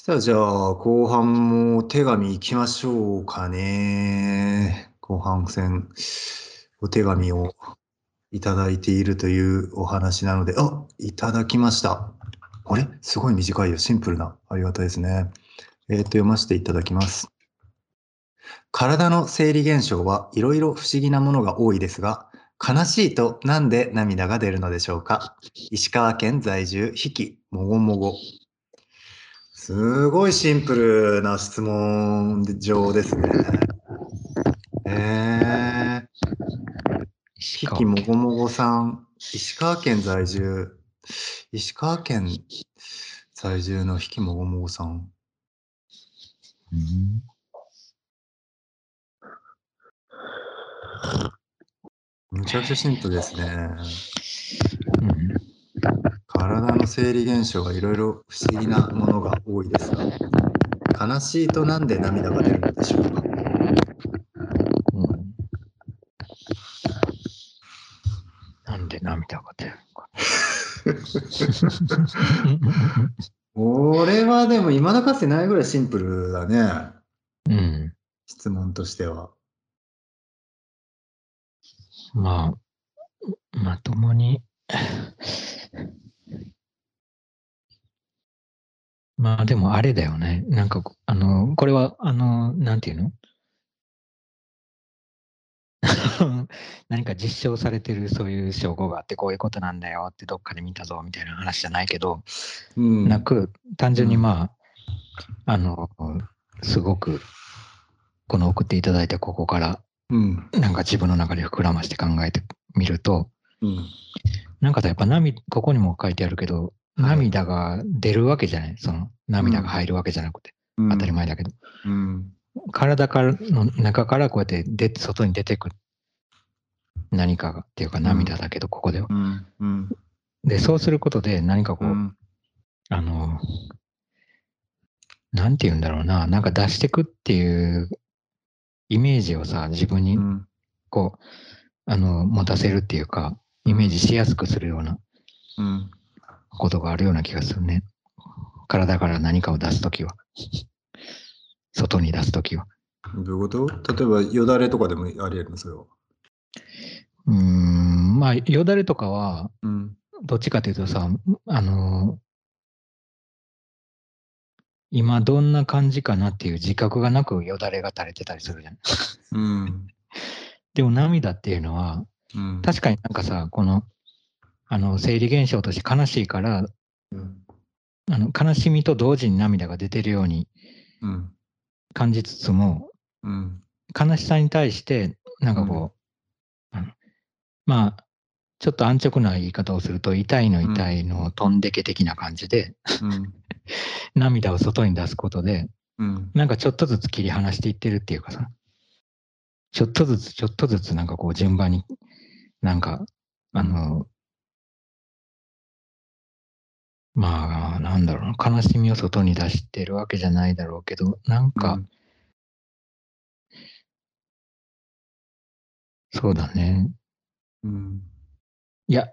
したらじゃあ、後半も手紙行きましょうかね。後半戦、お手紙をいただいているというお話なので、あ、いただきました。あれ？すごい短いよ。シンプルな。ありがたいですね。えっ、と、読ませていただきます。体の生理現象はいろいろ不思議なものが多いですが、悲しいとなんで涙が出るのでしょうか？石川県在住、ひき、もごもご。すごいシンプルな質問上ですね。えー、ひきもごもごさん、石川県在住、石川県在住のひきもごもごさん。うんむちゃくちゃシンプルですね。うん体の生理現象はいろいろ不思議なものが多いですが、悲しいとなんで涙が出るのでしょうか？うんなんで涙が出るのか。俺はでも未だかつてないぐらいシンプルだね。うん。質問としては。まあ、まともに。まあでもあれだよね。なんかこ、あの、これは、あの、なんていうの？何か実証されてるそういう証拠があってこういうことなんだよってどっかで見たぞみたいな話じゃないけど、うん。なく単純にうんまあ、あのすごくこの送っていただいたここからうん。なんか自分の中で膨らまして考えてみるとうん。なんかさやっぱ涙ここにも書いてあるけどはい涙が出るわけじゃない？その涙が入るわけじゃなくて、当たり前だけどうん。体からの中からこうやって出て外に出てく何かがっていうか涙だけどここでは。うん。うん。でそうすることで何かこう、うん。あの、なんて言うんだろうな、なんか出してくっていうイメージをさ、自分にうん。こう、あの、持たせるっていうか、イメージしやすくするようなうん。ことがあるような気がするね。体から何かを出すときは。外に出すときは。どういうこと？例えば、よだれとかでもあり得るのそれは。うーん、まあ、よだれとかは、うん。どっちかというとさ、あの、今どんな感じかなっていう自覚がなくよだれが垂れてたりするじゃん。うん。でも涙っていうのは、うん。確かになんかさ、この、あの、生理現象として悲しいから、うん。あの悲しみと同時に涙が出てるようにうん。感じつつも、うん。悲しさに対して、なんかこう、あのまあ、ちょっと安直な言い方をすると、痛いの痛いの飛んでけ的な感じで、うん。涙を外に出すことで、うん。なんかちょっとずつ切り離していってるっていうかさ、ちょっとずつちょっとずつなんかこう順番に、なんか、あの、まあ、なんだろうな、悲しみを外に出してるわけじゃないだろうけど、なんか、そうだね。うん。いや、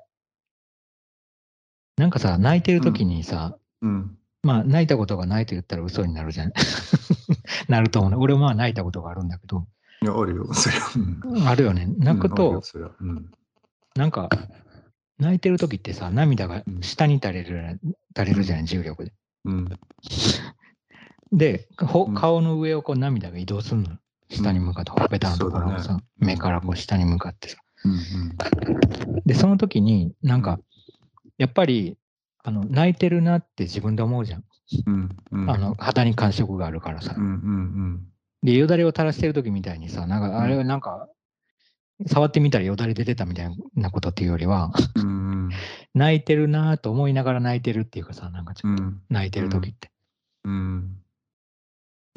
なんかさ、泣いてる時にさ、うん。まあ、泣いたことがないと言ったら嘘になるじゃん。なると思うね。俺もまあ泣いたことがあるんだけど、いや、あるよ。それは。うんあるよね。泣くとうん。なんか、泣いてる時ってさ、涙がうん下に垂れる、垂れるじゃない、重力で。うん。で、顔の上をこう涙が移動するの。下に向かって、ほっぺたのところをさ、ね目からこう下に向かってさ。うん。で、その時に、なんか、やっぱり、あの泣いてるなって自分で思うじゃん。うん。うん。あの肌に感触があるからさう。ん。うん。で、よだれを垂らしてる時みたいにさ、なんか、あれはなんか、触ってみたらよだれ出てたみたいなことっていうよりは、うん。うん。泣いてるなと思いながら泣いてるっていうかさ、なんかちょっとうん。泣いてる時って。うん。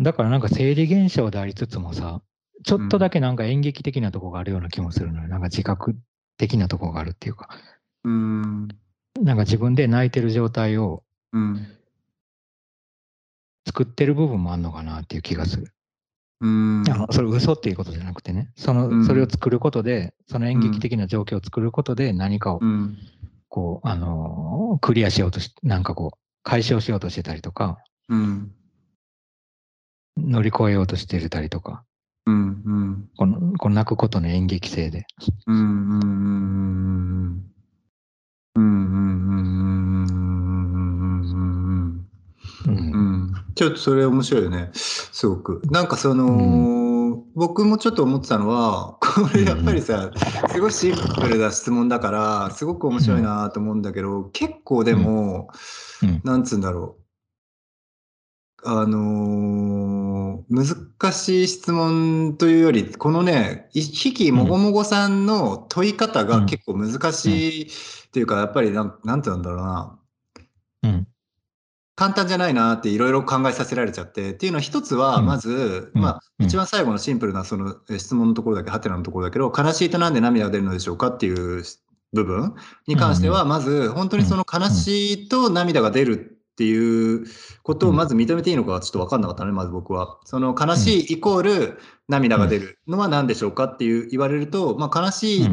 だからなんか生理現象でありつつもさ、ちょっとだけなんか演劇的なとこがあるような気もするのよ。なんか自覚的なとこがあるっていうか、うん。なんか自分で泣いてる状態をうん。作ってる部分もあるのかなっていう気がする。うん。あのそれ嘘っていうことじゃなくてね、そうんのそれを作ることで、その演劇的な状況を作ることで何かをうん。こう、あのークリアしようとし、なんかこう、解消しようとしてたりとか、うん。乗り越えようとしてたりとか、うんうんこのこの泣くことの演劇性で。うんうんうんうんうんうんうんちょっとそれ面白いよね。すごく。なんかその、僕もちょっと思ってたのは これやっぱりさすごいシンプルな質問だからすごく面白いなと思うんだけど結構でも、うん。なんつうんだろう。あのー難しい質問というよりこのねいひきもごもごさんの問い方が結構難しいっていうかやっぱりなんなんて言うんだろうな。うん簡単じゃないなっていろいろ考えさせられちゃって。っていうのは一つはうん。まず、うん。まあうん。一番最後のシンプルなそのえ質問のところだけハテナのところだけど悲しいとなんで涙が出るのでしょうかっていう部分に関してはまず本当にその悲しいと涙が出るっていうことをまず認めていいのかはちょっと分かんなかったねまず僕は。その悲しいイコール涙が出るのは何でしょうかっていう言われると、まあ、悲しい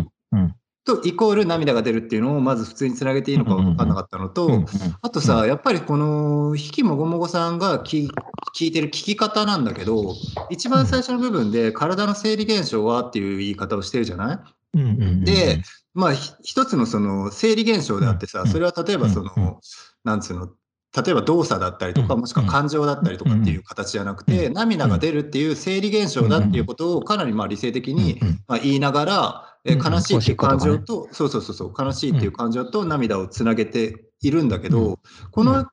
とイコール涙が出るっていうのをまず普通につなげていいのか分かんなかったのと、うんあとさ、やっぱりこの、引きもごもごさんが聞聞いてる聞き方なんだけど、一番最初の部分で、体の生理現象はっていう言い方をしてるじゃない？で、まあ、ひ一つのその生理現象であってさ、うんそれは例えばその、うんなんつうの、例えば動作だったりとか、うんもしくは感情だったりとかっていう形じゃなくて、うん涙が出るっていう生理現象だっていうことをかなりまあ理性的にまあ言いながら、えうん。悲しいっていう感情おしっと、そうそうそうそう、悲しいっていう感情と涙をつなげているんだけど、うん。うこのん。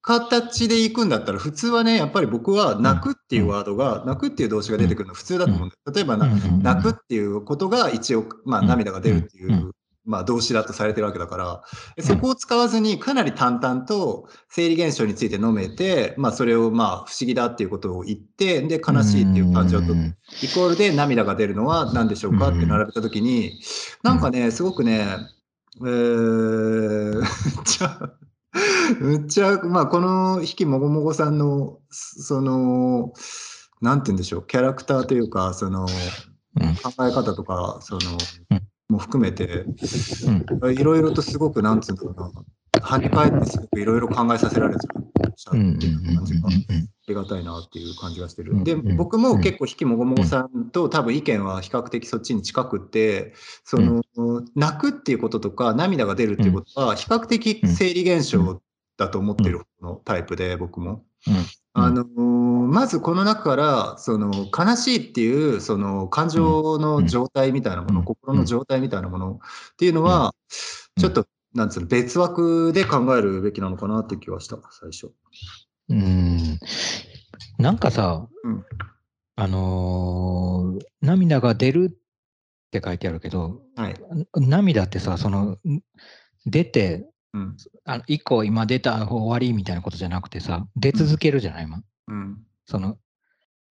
形でいくんだったら、普通はね、やっぱり僕は泣くっていうワードが、泣くっていう動詞が出てくるの普通だと思うんだよ。例えば泣くっていうことが一応、まあ、うん。涙が出るっていう、うんまあ、動詞だとされてるわけだから、そこを使わずにかなり淡々と生理現象について述べて、まあ、それをまあ不思議だっていうことを言って、で、悲しいっていう感情とうんイコールで涙が出るのは何でしょうかって並べたときに、なんかね、すごくね、えー、むっちゃ、むっちゃ、まあ、この引きもごもごさんの、その、なんて言うんでしょう、キャラクターというか、その、うん。考え方とか、そのうん、も含めて、うんいろいろとすごく、なんつうんだろうな、跳ね返ってすごくいろいろ考えさせられちゃうっていう感じが。うんありがたいなっていう感じがしてる。で、僕も結構、引きもごもごさんと多分意見は比較的そっちに近くって、その、泣くっていうこととか、涙が出るっていうことは、比較的生理現象だと思ってる方のタイプで、僕も。うん。あのーまずこの中から、その、悲しいっていう、その、感情の状態みたいなもの、うん。心の状態みたいなものっていうのは、うん。ちょっと、なんつうの、別枠で考えるべきなのかなって気はした、最初。うん。なんかさ、うん。あのー涙が出るって書いてあるけど、はい。涙ってさ、その、ん出て、うん。あの1個今出た終わりみたいなことじゃなくてさ、出続けるじゃない、今。うん。その、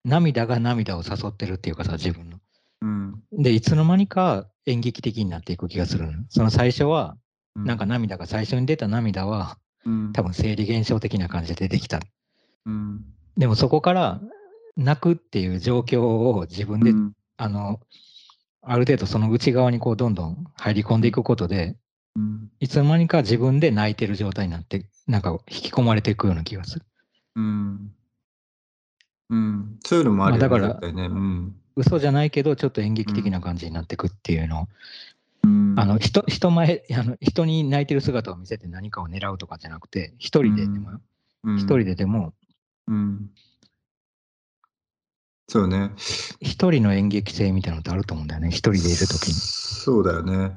涙が涙を誘ってるっていうかさ、自分の。うん。で、いつの間にか演劇的になっていく気がするの。その最初は、うなんか、涙が、最初に出た涙は、うん、多分生理現象的な感じで出てきた。うん、でもそこから泣くっていう状況を自分で、うんあの、ある程度その内側にこうどんどん入り込んでいくことで、うん、いつの間にか自分で泣いてる状態になって、なんか引き込まれていくような気がする。うん。うん。そういうのもあるよね。まあだからね。うん。嘘じゃないけど、ちょっと演劇的な感じになっていくっていうのを、うんあの人人前あの、人に泣いてる姿を見せて何かを狙うとかじゃなくて、一人ででも、うん一人ででも、うん。そうね。一人の演劇性みたいなのってあると思うんだよね、一人でいるときに。そうだよね。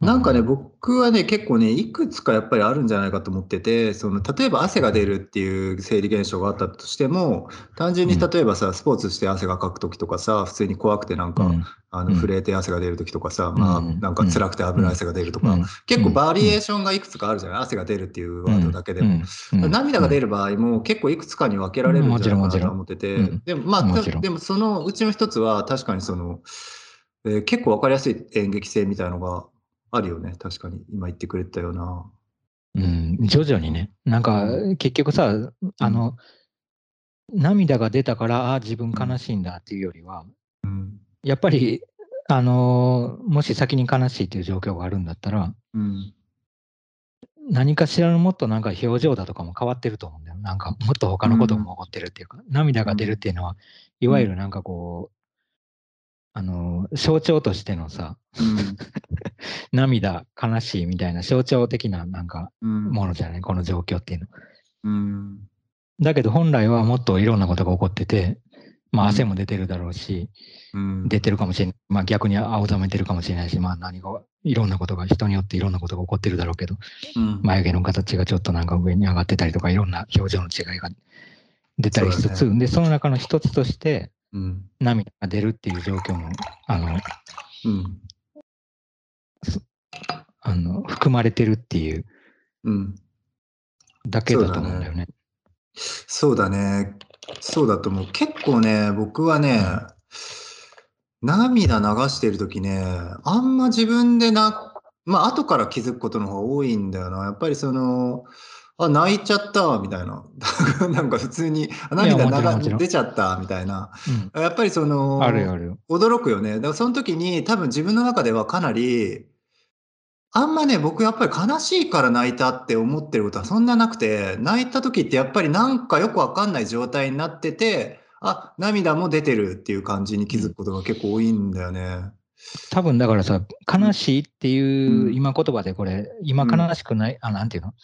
なんかね、僕はね、結構ね、いくつかやっぱりあるんじゃないかと思ってて、その例えば汗が出るっていう生理現象があったとしても、単純にうん。例えばさ、スポーツして汗がかくときとかさ、普通に怖くてなんか、うん。あのうん。震えて汗が出るときとかさ、まあうん。なんか辛くて油汗が出るとか、うん。結構バリエーションがいくつかあるじゃない、汗が出るっていうワードだけでも。涙が出る。る場合も結構いくつかに分けられるんじゃないかなと思ってて、でもまあでもそのうちの一つは確かにその、えー結構分かりやすい演劇性みたいのがあるよね。確かに。今言ってくれたような。うん、徐々にね。なんか、結局さ、あの、涙が出たから、ああ、自分悲しいんだっていうよりは、うん。やっぱり、あのーもし先に悲しいっていう状況があるんだったら、うん。何かしらのもっとなんか表情だとかも変わってると思うんだよ。なんかもっと他のことも起こってるっていうか、涙が出るっていうのは、いわゆるなんかこう、あの、象徴としてのさ、うん。涙、悲しいみたいな象徴的ななんかうん。ものじゃない、この状況っていうの。うん。だけど本来はもっといろんなことが起こってて、まあうん。汗も出てるだろうし、うん。出てるかもしれない。まあ逆に青ざめてるかもしれないし、まあ何か、いろんなことが、人によっていろんなことが起こってるだろうけど、うん。眉毛の形がちょっとなんか上に上がってたりとか、いろんな表情の違いが出たりしつつ、そうだで、その中の一つとして、うん涙が出るっていう状況も、あの、うんあの含まれてるっていううんだけだと思うんだよね。そうだね。そうだと思う。結構ね、僕はね、涙流してる時ね、あんま自分でな、まあ後から気づくことの方が多いんだよな。やっぱりその、あ、泣いちゃったみたいな。なんか普通に、あ涙流出ちゃったみたいな。うんやっぱりその、あるよあるよ。驚くよね。だからその時に多分自分の中ではかなり、あんまね、僕やっぱり悲しいから泣いたって思ってることはそんななくて、泣いた時ってやっぱりなんかよくわかんない状態になってて、あ、涙も出てるっていう感じに気づくことが結構多いんだよね。多分だからさ、悲しいっていう、うん今言葉でこれ、今うん悲しくない、あ、なんていうの？うん、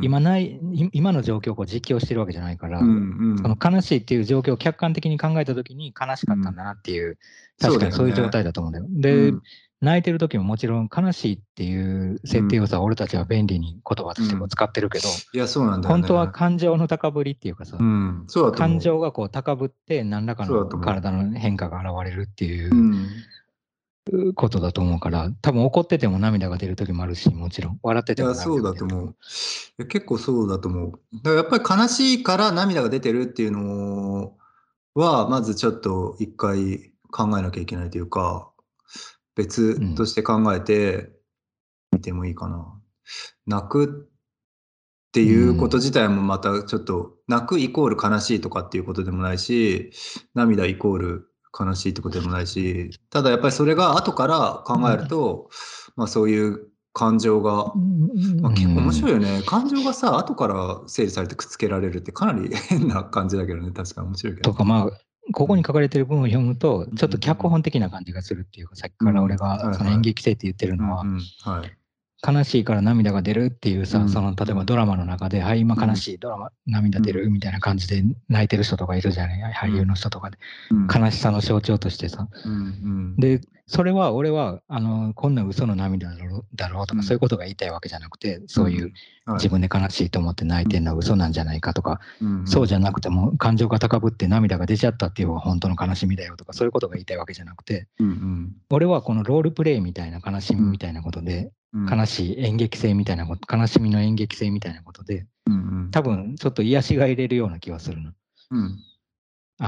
今ない、い今の状況をこう実況してるわけじゃないから、うんうん、その悲しいっていう状況を客観的に考えたときに悲しかったんだなっていう、確かにそういう状態だと思うんだよ。で、うん。泣いてる時ももちろん悲しいっていう設定をさ、俺たちは便利に言葉としてこう使ってるけど、いや、そうなんだよね。本当は感情の高ぶりっていうかさ。感情がこう高ぶって何らかの体の変化が現れるっていううんことだと思うから、多分怒ってても涙が出る時もあるし、もちろん。笑っていや、ても涙そうだと思う。いや結構そうだと思う。だからやっぱり悲しいから涙が出てるっていうのは、まずちょっと一回考えなきゃいけないというか、別として考えてみてもいいかな。泣くっていうこと自体もまたちょっと、泣くイコール悲しいとかっていうことでもないし、涙イコール悲しいってことでもないし、ただやっぱりそれが後から考えると、まあそういう感情がまあ、結構面白いよね。感情がさ、後から整理されてくっつけられるってかなり 変な感じだけどね。確かに面白いけど。とか、まあ、ここに書かれてる文を読むと、ちょっと脚本的な感じがするっていうか、さっきから俺がその演劇性って言ってるうんのは、うんはい。悲しいから涙が出るっていうさ、うん。その例えばドラマの中で、はい、今悲しい、ドラマ、涙出るみたいな感じで泣いてる人とかいるじゃない、俳優の人とかで、うん。悲しさの象徴としてさ。うん。うん。で、それは俺は、あの、こんな嘘の涙だろうだろうとか、うん。そういうことが言いたいわけじゃなくて、そういう、はい。自分で悲しいと思って泣いてるのは嘘なんじゃないかとか、うん。そうじゃなくても感情が高ぶって涙が出ちゃったっていうのが本当の悲しみだよとかそういうことが言いたいわけじゃなくてうんうん。俺はこのロールプレイみたいな悲しみみたいなことで、うん。悲しい演劇性みたいなこと悲しみの演劇性みたいなことでうんうん。多分ちょっと癒しが入れるような気はするの。うん。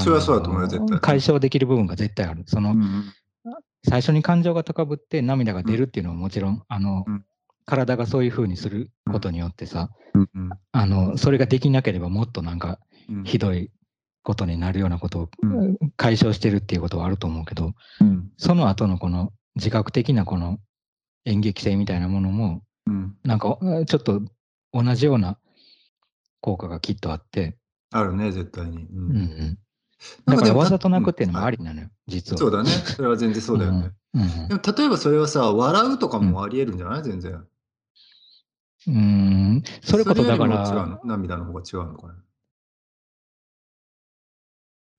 それはそうだと思うよ絶対。解消できる部分が絶対ある。その、うんうん最初に感情が高ぶって涙が出るっていうのはもちろん、あの、うん。体がそういう風にすることによってさ、あの、それができなければもっとなんかうん。ひどいことになるようなことをうん。解消してるっていうことはあると思うけど、うん。その後のこの自覚的なこの演劇性みたいなものも、うん。なんかえちょっと同じような効果がきっとあって、あるね、絶対に。ううんうんだからわざと泣くっていうのもうんありなのよ、実は。そうだね。それは全然そうだよね。うんうんでも例えばそれはさ、笑うとかもありえるんじゃない？全然。うーん、それこそだから、の？涙の方が違うのかね。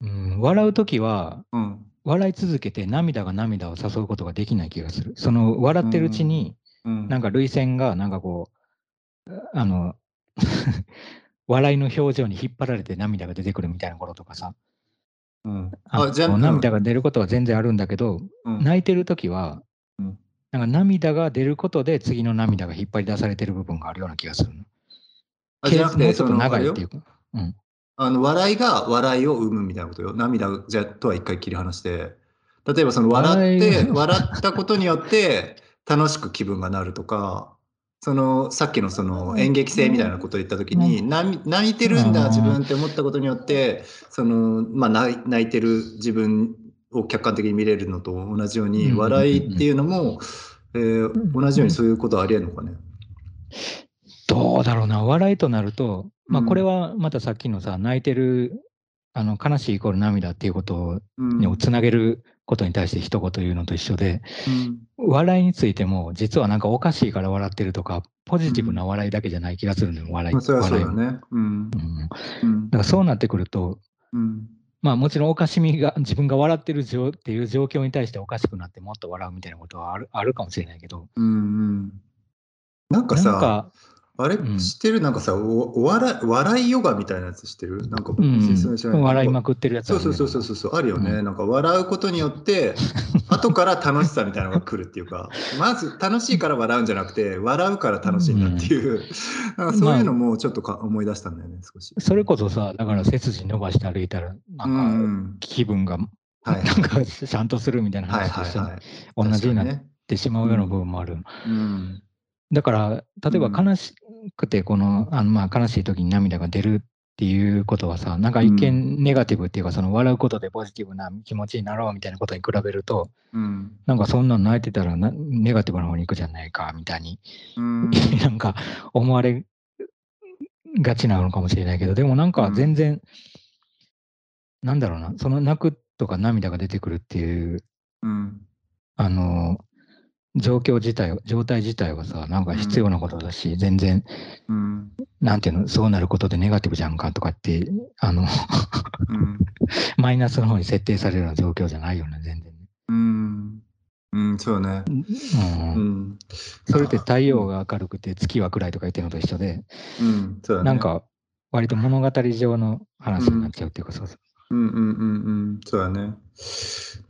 うん、笑うときは、うん。笑い続けて涙が涙を誘うことができない気がする。その笑ってるうちに、うん。なんか涙腺がなんかこう、あの、笑いの表情に引っ張られて涙が出てくるみたいなこととかさ、うん、ああ、じゃあ、の涙が、が出ることは全然あるんだけど、うん泣いてるときは、うんなんか涙が出ることで次の涙が引っ張り出されてる部分があるような気がするの。あじゃなくて、長いっていうか。うん。あの、笑いが笑いを生むみたいなことよ。涙じゃとは一回切り離して、例えばその笑って、笑ったことによって楽しく気分がなるとか、そのさっきのその演劇性みたいなことを言った時に、泣泣いてるんだうん。自分って思ったことによって、その、まあ、泣いてる自分を客観的に見れるのと同じように、笑いっていうのも、えー同じようにそういうことはありえるのかね？どうだろうな、笑いとなると、まあ、うん。これはまたさっきのさ、泣いてる、あの悲しいイコール涙っていうことうん。をつなげることに対して一言言うのと一緒で、うん。笑いについても、実はなんかおかしいから笑ってるとか、ポジティブな笑いだけじゃない気がするのよ、笑い。まあ、それはそうだね。うん。うん。だうん。からそうなってくると、うん。まあもちろんおかしみが、自分が笑ってる状っていう状況に対しておかしくなってもっと笑うみたいなことはあるあるかもしれないけど、うんうん。なんかなんさ、か、あれ？うん。知ってる？なんかさ、おお笑い笑いヨガみたいなやつ知ってる？なんか僕、うん。笑いまくってるやつそうそうそうそうそう。あるよね、うなんか笑うことによって 後から楽しさみたいなのが来るっていうかまず楽しいから笑うんじゃなくて笑うから楽しいんだっていう、なんかそういうのもちょっとか思い出したんだよね少し。それこそさ、だから背筋伸ばして歩いたら、なうん。か気分が、はい。なんかちゃんとするみたいなはい話とはい一緒にはい。同じになってしまうような部分もある。うん。だから、例えばうん。悲しくて、この、あのまあ悲しい時に涙が出るっていうことはさ、なんか一見ネガティブっていうか、その笑うことでポジティブな気持ちになろうみたいなことに比べると、うん。なんかそんなん泣いてたらなネガティブな方に行くじゃないかみたいに、うん。なんか思われがちなのかもしれないけど、でもなんか全然、なんだろうな、その泣くとか涙が出てくるっていう、うん。あの、状況自体、状態自体はさ、なんか必要なことだし、全然、うんなんていうの、そうなることでネガティブじゃんかとかって、あの、うん マイナスの方に設定されるような状況じゃないよね、全然ね。うんうんそうね。うんうんそれって太陽が明るくて月は暗いとか言ってるのと一緒で、うんそうだね。なんか割と物語上の話になっちゃうっていうか、そうそう。うんうんうんうん、そうだね。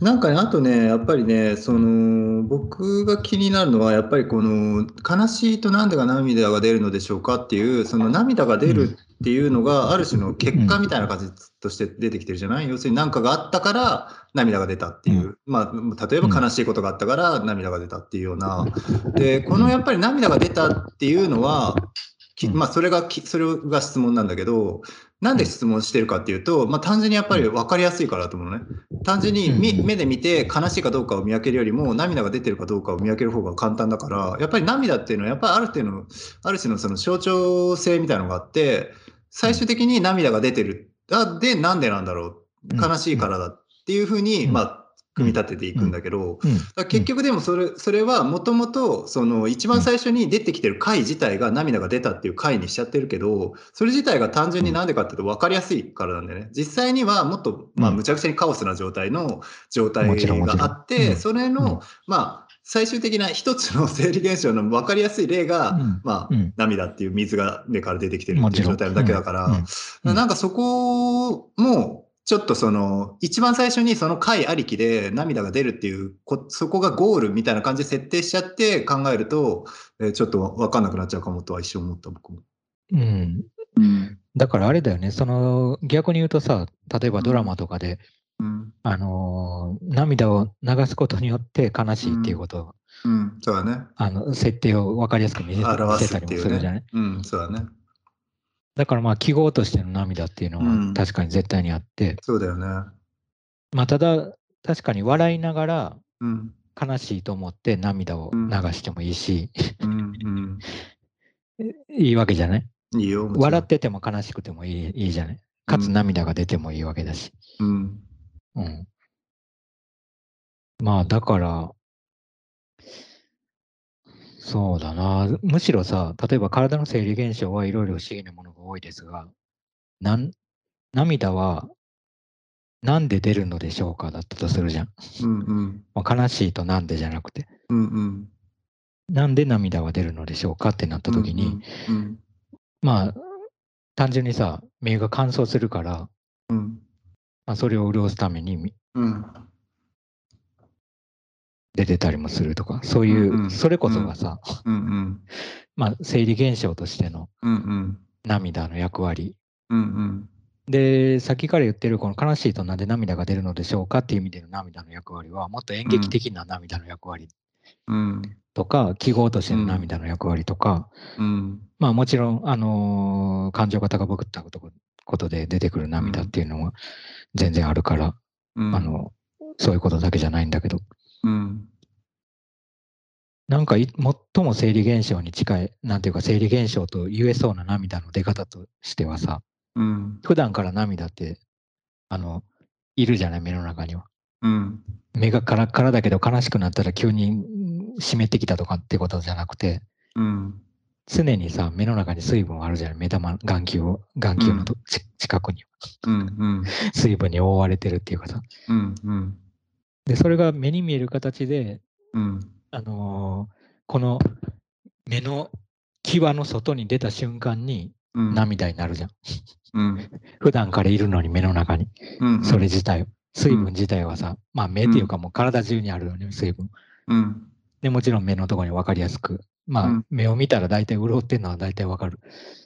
なんかね、あとね、やっぱりね、その、僕が気になるのは、やっぱりこの、悲しいとなんでが涙が出るのでしょうかっていう、その涙が出るっていうのが、ある種の結果みたいな感じとして出てきてるじゃない？要するに何かがあったから涙が出たっていう。まあ、例えば悲しいことがあったから涙が出たっていうような。で、このやっぱり涙が出たっていうのは、きまあ、それがき、それが質問なんだけど、なんで質問してるかっていうと、まあ、単純にやっぱり分かりやすいからだと思うのね。単純に目で見て悲しいかどうかを見分けるよりも、涙が出てるかどうかを見分ける方が簡単だから、やっぱり涙っていうのは、やっぱりある程度の、ある種のその象徴性みたいなのがあって、最終的に涙が出てる。あで、なんでなんだろう。悲しいからだっていうふうに、うん。まあ、組み立てていくんだけど、結局でもそれそれはもともとその一番最初に出てきてる回自体が涙が出たっていう回にしちゃってるけどそれ自体が単純になんでかっていうと分かりやすいからなんだよね。実際にはもっとまあうんむちゃくちゃにカオスな状態の状態があってうん。それうん。のまあ最終的な一つの生理現象の分かりやすい例がうん。まあうん。涙っていう水が目から出てきてるっていう状態なだけだからうん。うん。なんかそこもちょっとその一番最初にその回ありきで涙が出るっていうこそこがゴールみたいな感じで設定しちゃって考えると、えーちょっと分かんなくなっちゃうかもとは一瞬思った僕も。うん。うん。だからあれだよね、その逆に言うとさ、例えばドラマとかで、うん。あのー涙を流すことによって悲しいっていうこと。を、うん、そうだね。あの設定を分かりやすく見せたりもするじゃない？ね。うん、そうだね。だからまあ記号としての涙っていうのうんは確かに絶対にあって、そうだよね。まあただ確かに笑いながらうん、悲しいと思って涙を流してもいいし、うん、いいわけじゃない？うん。いいよ。笑ってても悲しくてもいいいいじゃない？かつ涙が出てもいいわけだし。うん、うん。まあだから、そうだな。むしろさ、例えば体の生理現象はいろいろ不思議なものが多いですが、なん涙はなんで出るのでしょうか？だったとするじゃん。うん、うん、まあ、悲しいとなんでじゃなくて、うん、うん。なんで涙は出るのでしょうか？ってなった時に、うん、まあ、単純にさ、目が乾燥するから、うん、まあ、それを潤すためにみうん、出てたりもするとか、そういう、うんうん。それこそがさ、うん、うん、まあ、生理現象としてのうん、うん、涙の役割。うん、うん。で、さっきから言ってるこの悲しいとなんで涙が出るのでしょうかっていう意味での涙の役割は、もっと演劇的な涙の役割うん、とか、記号としての涙の役割とか、うん、まあもちろん、あのー感情が高ぶったことことで出てくる涙っていうのは全然あるから、うん、あの、そういうことだけじゃないんだけど、うん、なんかい最も生理現象に近い、なんていうか生理現象と言えそうな涙の出方としてはさ、うん。普段から涙って、あの、いるじゃない、目の中には。うん。目がカラッカラだけど悲しくなったら急にうん湿ってきたとかってことじゃなくて、うん。常にさ、目の中に水分あるじゃない、目玉、眼球を、眼球のと、ち近くにうん。うん。水分に覆われてるっていうかさ。うん。うん。で、それが目に見える形で、うん。あのーこの目の際の外に出た瞬間にうん。涙になるじゃん。うん。普段からいるのに目の中に。うん。それ自体、水分自体はさ、まあ目っていうかもう体中にあるよね、水分。うん。で、もちろん目のところに分かりやすく。まあ、うん目を見たら大体潤ってるのは大体分かる。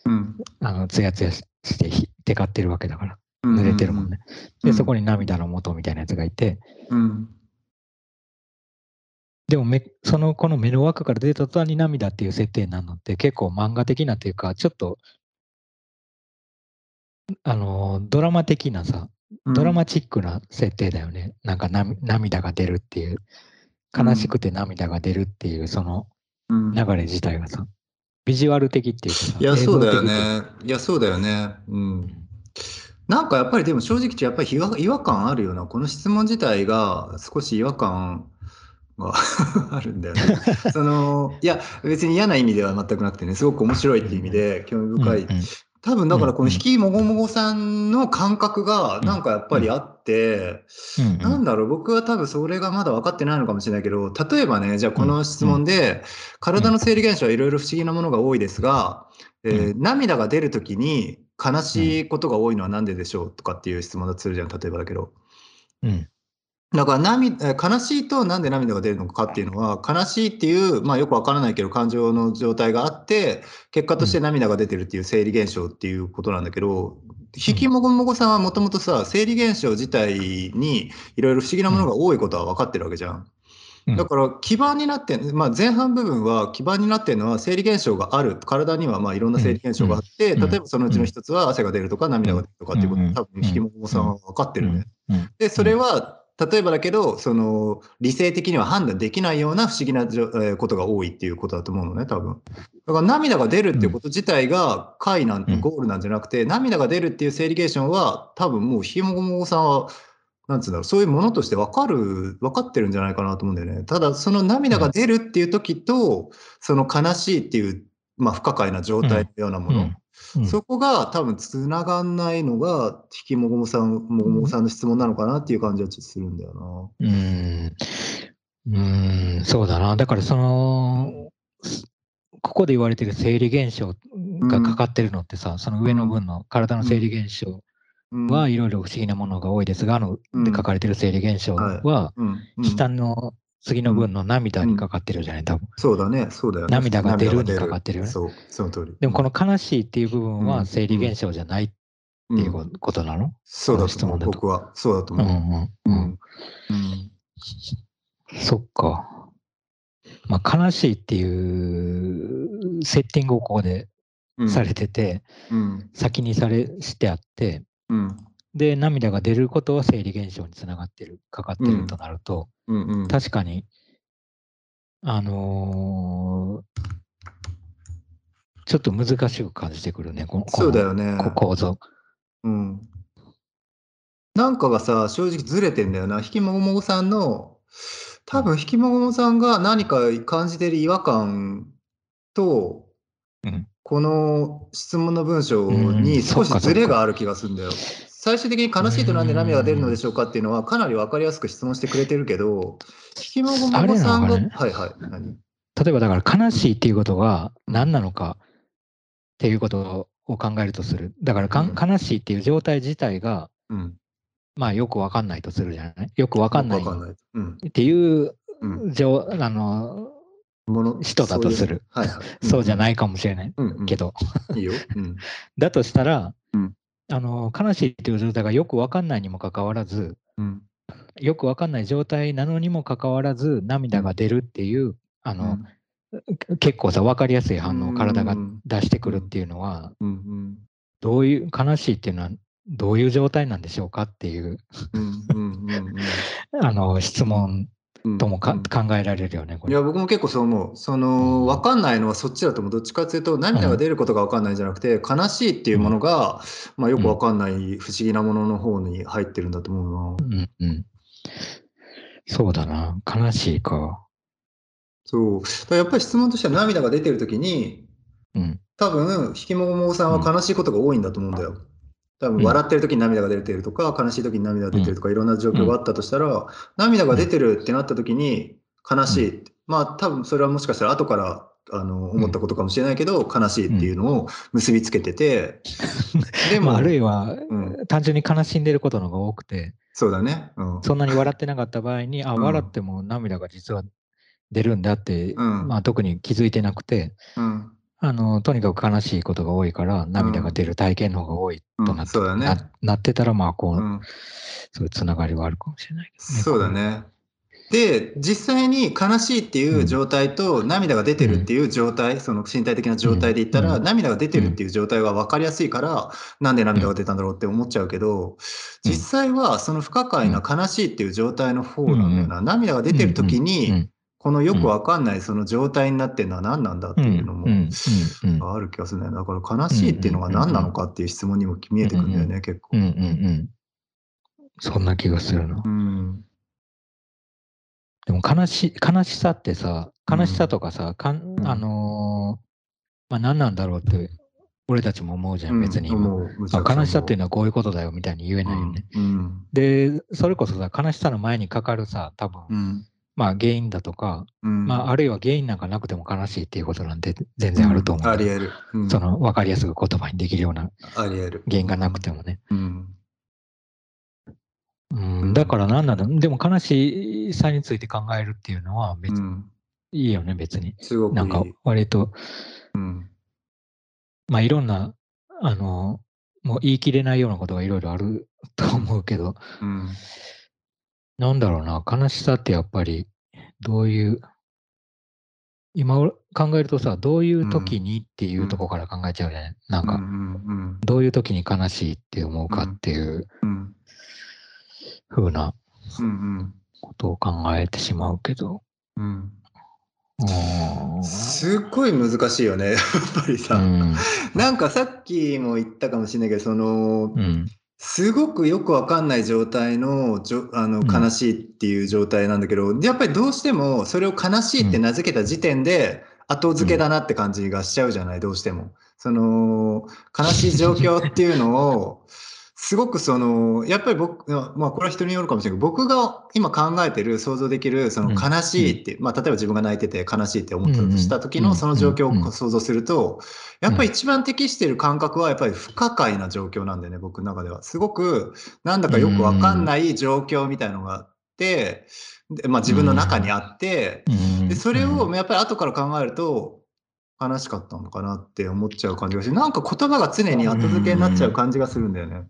うん。あの、ツヤツヤししてひテカってるわけだから。うん。濡れてるもんね。で、うんそこに涙の元みたいなやつがいて、うん。でも目、その、この目の枠から出た途端に涙っていう設定になるのって結構漫画的なっていうか、ちょっと、あの、ドラマ的なさ、ドラマチックな設定だよね。なんかな涙が出るっていう、悲しくて涙が出るっていう、そのうん。流れ自体がさ、ビジュアル的っていうかさ、いや、そうだよね。いや、そうだよね。うん。なんかやっぱりでも正直言ってやっぱり違和違和感あるよな。この質問自体が少し違和感が あるんだよね。その、いや、別に嫌な意味では全くなくてね、すごく面白いっていう意味で興味深い。多分だからこのうん引きもごもごさんの感覚がなんかやっぱりあって、なんだろう、僕は多分それがまだ分かってないのかもしれないけど、例えばね、じゃあこの質問で、体の生理現象はいろいろ不思議なものが多いですが、えー涙が出るときに悲しいことが多いのは何ででしょうとかっていう質問だとするじゃん、例えばだけど。うんだから涙えー悲しいとなんで涙が出るのかっていうのは悲しいっていう、まあ、よくわからないけど感情の状態があって結果として涙が出てるっていう生理現象っていうことなんだけど引きもごもごさんはもともとさ生理現象自体にいろいろ不思議なものが多いことは分かってるわけじゃん。うん。だから基盤になってん、まあ、前半部分は基盤になってるのは生理現象がある。体にはまあいろんな生理現象があって、うん。例えばそのうちの一つは汗が出るとか涙が出るとかっていうこと多分引きもごもごさんは分かってるね。うん。で、それは、例えばだけど、その、理性的には判断できないような不思議なじょ、えーことが多いっていうことだと思うのね、多分。だから涙が出るっていうこと自体が解なんてうんゴールなんじゃなくて、涙が出るっていう生理現象は、多分もうひもごもごさんは、なんつうんだろう、そういうものとして分かる、分かってるんじゃないかなと思うんだよね。ただ、その涙が出るっていう時と、その悲しいっていう、まあ、不可解な状態のようなもの。うん。そこが多分つながんないのが、引きもごもさん、もごもごさんの質問なのかなっていう感じはちょっとするんだようーん、うーん、そうだな。だからその、ここで言われてる生理現象がかかってるのってさ、その上の分の体の生理現象な。はいろいろ不思議なものが多いですが、あの、うん。で書かれてる生理現象は、うん。うん。下の次の分の涙にかかってるじゃない、多分。そうだね、そうだよね。涙が出るにかかってるよねそう、その通り。でもこの悲しいっていう部分うんは生理現象じゃないってうんいうこことなの？そうだと思う、質問だと僕は。そうだとうん思う。うんううんん。うんそっか。まあ、悲しいっていうセッティングをここでうんされてて、うん。先にされしてあって、うん。で、涙が出ることは生理現象につながってる、かかってるとなると、うん。うん。確かに、あのーちょっと難しく感じてくるね、こそうだよね。こ構造。うん。なんかがさ、正直ずれてんだよな。引きもごもごさんの、多分引きもごもさんが何か感じてる違和感と、うんこの質問の文章うんに少しずれがある気がするんだよ。最終的に悲しいとなんで涙が出るのでしょうかっていうのはかなり分かりやすく質問してくれてるけど、引きもごもごさんが、あれなのかはいはい、何？例えばだから悲しいっていうことが何なのかっていうことを考えるとする。だからかんうん悲しいっていう状態自体が、うん。まあよくわかんないとするじゃない？よくわかんない。っていううん。状あのもの人だとする。そうじゃないいかもしれないけど、いいよ。うん。だとしたら、うんあの悲しいっていう状態がよくわかんないにもかかわらずうん。よくわかんない状態なのにもかかわらず涙が出るっていうあの、結構さ分かりやすい反応を体がうん。出してくるっていうのは、うん。うん。どういう悲しいっていうのはどういう状態なんでしょうかっていううん。うん。うん。うん。あの質問うんともか、うん考えられるよね、これ。いや、僕も結構そう思う。その、わかんないのはそっちだと思う。どっちかっていうと、涙が出ることがわかんないんじゃなくて、悲しいっていうものが、まあよくわかんない不思議なものの方に入ってるんだと思うな。うんうん。そうだな。悲しいか。そう。やっぱり質問としては涙が出てるときに、うん。多分、ひきももさんは悲しいことが多いんだと思うんだよ。多分、うん笑ってる時に涙が出てるとか、悲しい時に涙が出てるとか、いろんな状況があったとしたら、涙が出てるってなった時に、悲しい。まあ、多分それはもしかしたら後からあの思ったことかもしれないけど、悲しいっていうのを結びつけてて、でも、まあ、あるいは、うん単純に悲しんでることの方が多くて、そうだね。うん。そんなに笑ってなかった場合に、あ、うん笑っても涙が実は出るんだって、うんまあ、特に気づいてなくて、うん。あの、とにかく悲しいことが多いから、涙が出る体験の方が多いとなって,、そうだね。ななってたら、まあ、こう、うん。そういうつながりはあるかもしれないけどね。そうだね。で、実際に悲しいっていう状態と涙が出てるっていう状態、その身体的な状態で言ったら、うん。涙が出てるっていう状態が分かりやすいから、なんで涙が出たんだろうって思っちゃうけど、実際はその不可解な悲しいっていう状態の方なんだよな。涙が出てる時うん。に、このよく分かんないその状態になってるのは何なんだっていうのもある気がするんだから悲しいっていうのが何なのかっていう質問にも見えてくるんだよね、結構。うん。うんうん。そんな気がするな。う。ん。でも悲し悲しさってさ、悲しさとかさ、かんうん。あのーまあ何なんだろうって、俺たちも思うじゃん、別にうむちゃくちゃあ悲しさっていう思のはこういうことだよみたいに言えないよね。うん。うん。で、それこそさ、悲しさの前にかかるさ、多分、うんまあ原因だとか、うんまああるいは原因なんかなくても悲しいっていうことなんて全然あると思う。あり得る。うんその分かりやすく言葉にできるようなあり得る。原因がなくてもね。うん。うん、だから何なんだでも悲しさについて考えるっていうのは別にうん。いいよね、別に。すごく。なんか割と、うん。まあいろんな、あの、もう言い切れないようなことがいろいろあると思うけど、うん。なんだろうな、悲しさってやっぱりどういう、今考えるとさ、どういう時にっていうところから考えちゃうじゃない、なんか、どういう時に悲しいって思うかっていううん。風なうんうん。ことを考えてしまうけど、うん。うん。すっごい難しいよね、やっぱりうさ。ん、なんかさっきも言ったかもしれないけど、その、うん、すごくよくわかんない状態のじょあのうん悲しいっていう状態なんだけど、やっぱりどうしてもそれを悲しいって名付けた時点で後付けだなって感じがしちゃうじゃない、どうしても。その悲しい状況っていうのをすごくそのやっぱり僕まあこれは人によるかもしれないけど僕が今考えてる想像できるその悲しいって、まあ例えば自分が泣いてて悲しいって思ったとした時うんのその状況うん。を想像するとやっぱり一番適している感覚はやっぱり不可解な状況なんだよね、僕の中では。すごく、なんだかよくわかんない状況みたいのがあって、でまあ自分の中にあって、うん。でそれをやっぱり後から考えると、悲しかったのかなって思っちゃう感じがして、なんか言葉が常に後付けになっちゃう感じがするんだよね。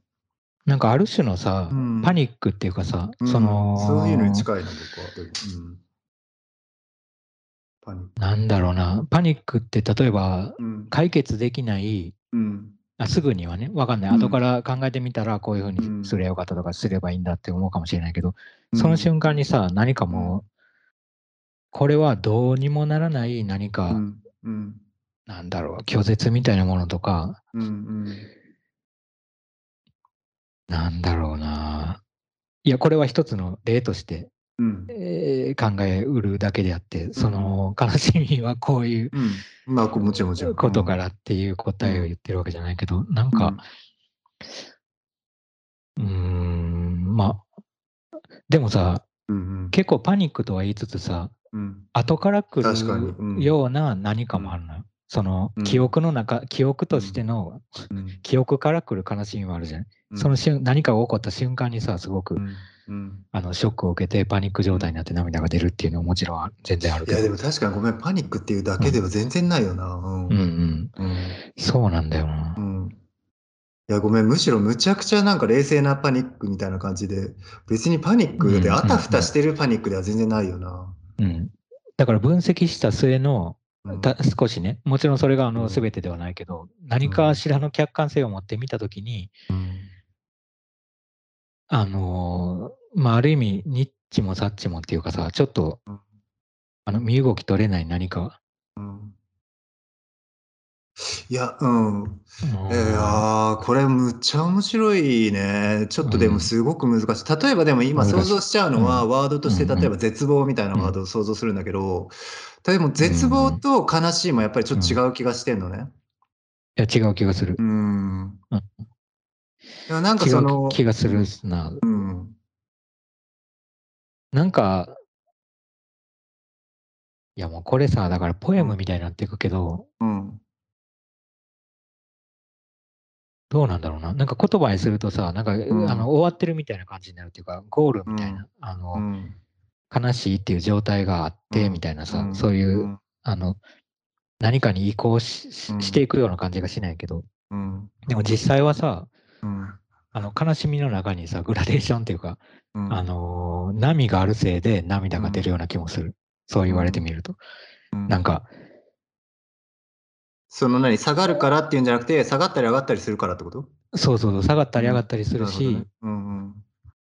なんかある種のさ、うんパニックっていうかさ、うんその、そういうのに近いな、僕は。でもうん、パニック。なんだろうな、パニックって例えばうん。解決できない、うん。あすぐにはね、わかんない。うん後から考えてみたら、こういうふううんにすればよかったとか、すればいいんだって思うかもしれないけど、その瞬間にさ、何かもう、これはどうにもならない何か、うん。うん。なんだろう、拒絶みたいなものとか、うん。うん。なんだろうな。いや、これは一つの例として、うん。えー考えうるだけであって、その悲しみはこういううん。まあ、こもちろんもちろん。ことからっていう答えを言ってるわけじゃないけど、なんか、うーん、まあ、でもさ、うんうん結構パニックとは言いつつさ、うん後から来るような何かもあるのよ。そのうん記憶の中、記憶としての、うん記憶から来る悲しみもあるじゃん。うんその瞬何かが起こった瞬間にさ、すごく、うんうんあのショックを受けてパニック状態になって涙が出るっていうのはもちろんあ全然あるけど。いやでも確かにごめんパニックっていうだけでは全然ないよな。うんうんうん。うんそうなんだよなう。んいやごめんむしろむちゃくちゃなんか冷静なパニックみたいな感じで別にパニックでうんあたふたしてるパニックでは全然ないよな。うん。だから分析した末の、うんた少しね、もちろんそれがあのうん全てではないけど、何かしらの客観性を持ってみたときに、うんあのーまあ、ある意味、ニッチもサッチもっていうかさ、ちょっとうん、あの、身動き取れない何か。うんいや、うん。うんえー、あーこれむっちゃ面白いね。ちょっとでうんもすごく難しい。例えばでも今想像しちゃうのは、ワードとして例えば絶望みたいなワードを想像するんだけど、例えば絶望と悲しいもやっぱりちょっと違う気がしてんのね。いや、違う気がするう。ん。うんでもなんか違そのう、気がするな。うん。なんか、いやもうこれさ、だからポエムみたいになっていくけど、うん。どうなんだろうな。なんか言葉にするとさ、なんか、んあの終わってるみたいな感じになるっていうか、ゴールみたいな、あの、うん。悲しいっていう状態があって、うんみたいなさ、んそういう、うんあの、何かに移行ししていくような感じがしないけど、うん。でも実際はさ、うん。あの悲しみの中にさ、グラデーションっていうか、うんあのー波があるせいで涙が出るような気もする。そう言われてみると。うんなんか、その何下がるからっていうんじゃなくて下がったり上がったりするからってこと？そうそうそう、下がったり上がったりするし、なほどねうんうん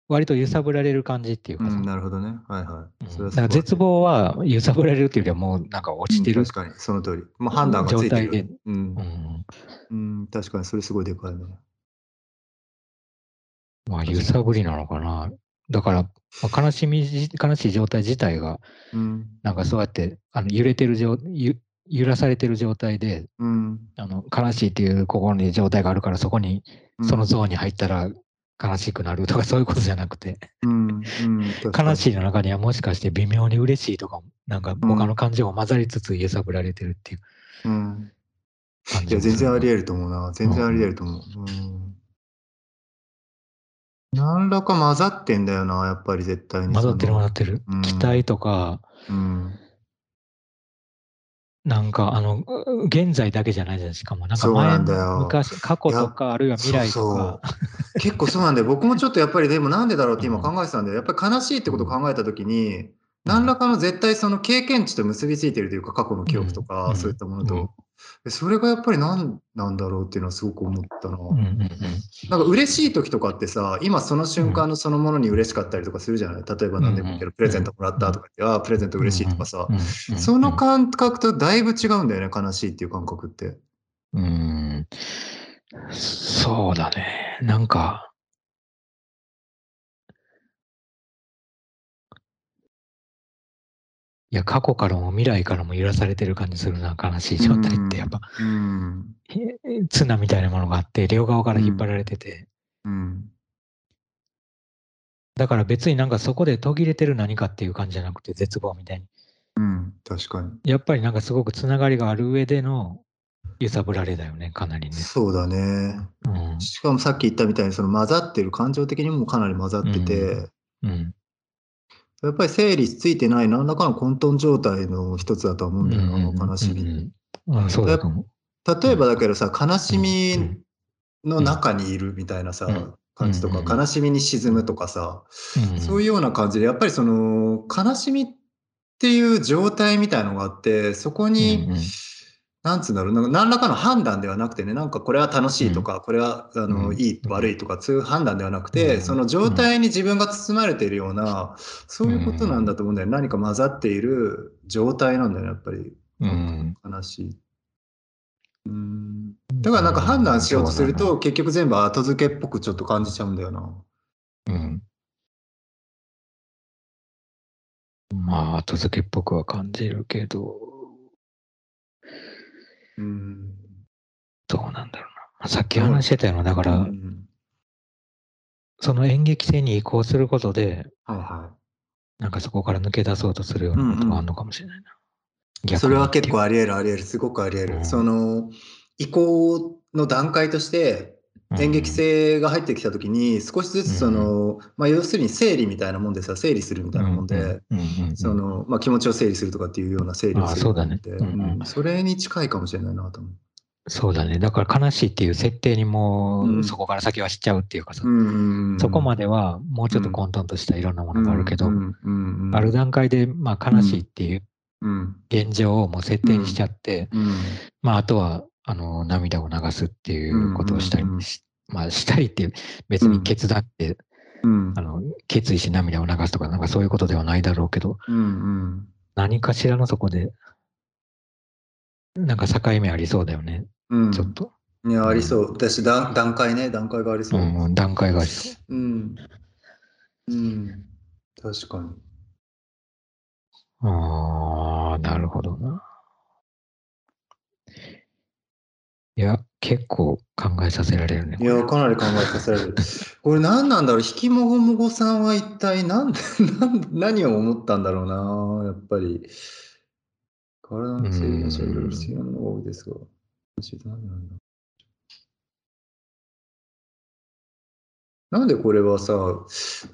割と揺さぶられる感じっていうかさ、うん、なるほどね。はいはい。だから絶望は揺さぶられるっていうよりはもうなんか落ちてるうん、確かに、その通り。もう判断がついて状態でる。うんう、ん、うん。確かに、それすごいでかいね。まあ揺さぶりなのかな。だから、まあ悲しみじ、悲しい状態自体が、うん。なんかそうやってあの揺れてる状ゆ、揺らされてる状態で、うん。あの悲しいっていう心に状態があるから、そこに、うんそのゾーンに入ったら悲しくなるとか、そういうことじゃなくて、うん。悲しいの中にはもしかして微妙に嬉しいとか、なんか他の感情が混ざりつつ揺さぶられてるっていううん。いや、全然ありえ得ると思うな。全然あり得ると思う。うん。何らか混ざってんだよな、やっぱり絶対に。混ざってる混ざってる。うん期待とか、うん。なんかあの、う現在だけじゃないじゃん。しかも、なんかそう前なんだよの昔、過去とか、あるいは未来とそうか、結構そうなんだよ。僕もちょっとやっぱりでもなんでだろうって今考えてたんだよ。やっぱり悲しいってことを考えたときに、何らかの絶対その経験値と結びついてるというか、過去の記憶とか、うんそういったものと。それがやっぱり何なんだろうっていうのはすごく思ったな。うんうんうんなんか嬉しい時とかってさ、今その瞬間のそのものに嬉しかったりとかするじゃない？例えば何でもいいけど、うんプレゼントもらったとか言って、ああ、プレゼント嬉しいとかさその感覚とだいぶ違うんだよね、悲しいっていう感覚って。うん、そうだね。なんか、いや、過去からも未来からも揺らされてる感じするな、悲しい状態って。やっぱ、うん。へ綱みたいなものがあって、両側から引っ張られてて、うん。だから別になんかそこで途切れてる何かっていう感じじゃなくて、絶望みたいに。うん。確かに。やっぱりなんかすごくつながりがある上での揺さぶられだよね、かなりね。そうだね。うん。しかもさっき言ったみたいにその混ざってる感情的にもかなり混ざってて、うん。やっぱり整理ついてない何らかの混沌状態の一つだとは思うんだよな、うん悲しみ。うんう。んう。例えばだけどさ悲しうみんの中にいるみたいなさ、うん。感じとか、うん悲しみに沈むとかさ、うんそういうような感じでやっぱりその悲しみっていう状態みたいのがあってそこに、なんつうんだろうなんか何らかの判断ではなくてねなんかこれは楽しいとか、これはあの、うん。いい悪いとかそういう判断ではなくて、うん。その状態に自分が包まれているような、そういうことなんだと思うんだよ、何か混ざっている状態なんだよねやっぱり。うん。悲しい。うん。だからなんか判断しようとすると、結局全部後付けっぽくちょっと感じちゃうんだよな。うん。まあ、後付けっぽくは感じるけど、うん。どうなん。だろうな。まあさっき話してたような、だから、その演劇性に移行することで、はいはいなん。かそこから抜け出そうとするようなことがあるのかもしれないな。い。逆にそれは結構あり得るあり得るすごくあり得る。その移行の段階として演劇性が入ってきた時に少しずつその、まあ、要するに整理みたいなもんでさ整理するみたいなもんで、気持ちを整理するとかっていうような整理をするあそれに近いかもしれないなと思う。そうだね。だから悲しいっていう設定にもうそこから先はしちゃうっていうかさ、うんそこまでではもうちょっと混沌としたいろんなものがあるけど、ある段階でまあ悲しいっていううん。現状をもう設定にしちゃって、うん。まああとはあの涙を流すっていうことをしたりうんうんうんし、まあしたりって別に決断ってうんあ。の決意して涙を流すとか、なんかそういうことではないだろうけど、うんうん。何かしらのそこで、なんか境目ありそうだよね、うん。ちょっと。いや、ありそう。私、段段階ね、段階がありそうう。ん、段階がありそう。うん。うん。確かに。ああ、なるほどな。いや、結構考えさせられるね。いや、かなり考えさせられる。これ何なんだろう、引きもごもごさんは一体何で 何何を思ったんだろうな、やっぱり。体の制限者いろいろ不思議なものが多いですが。なんでこれはさ、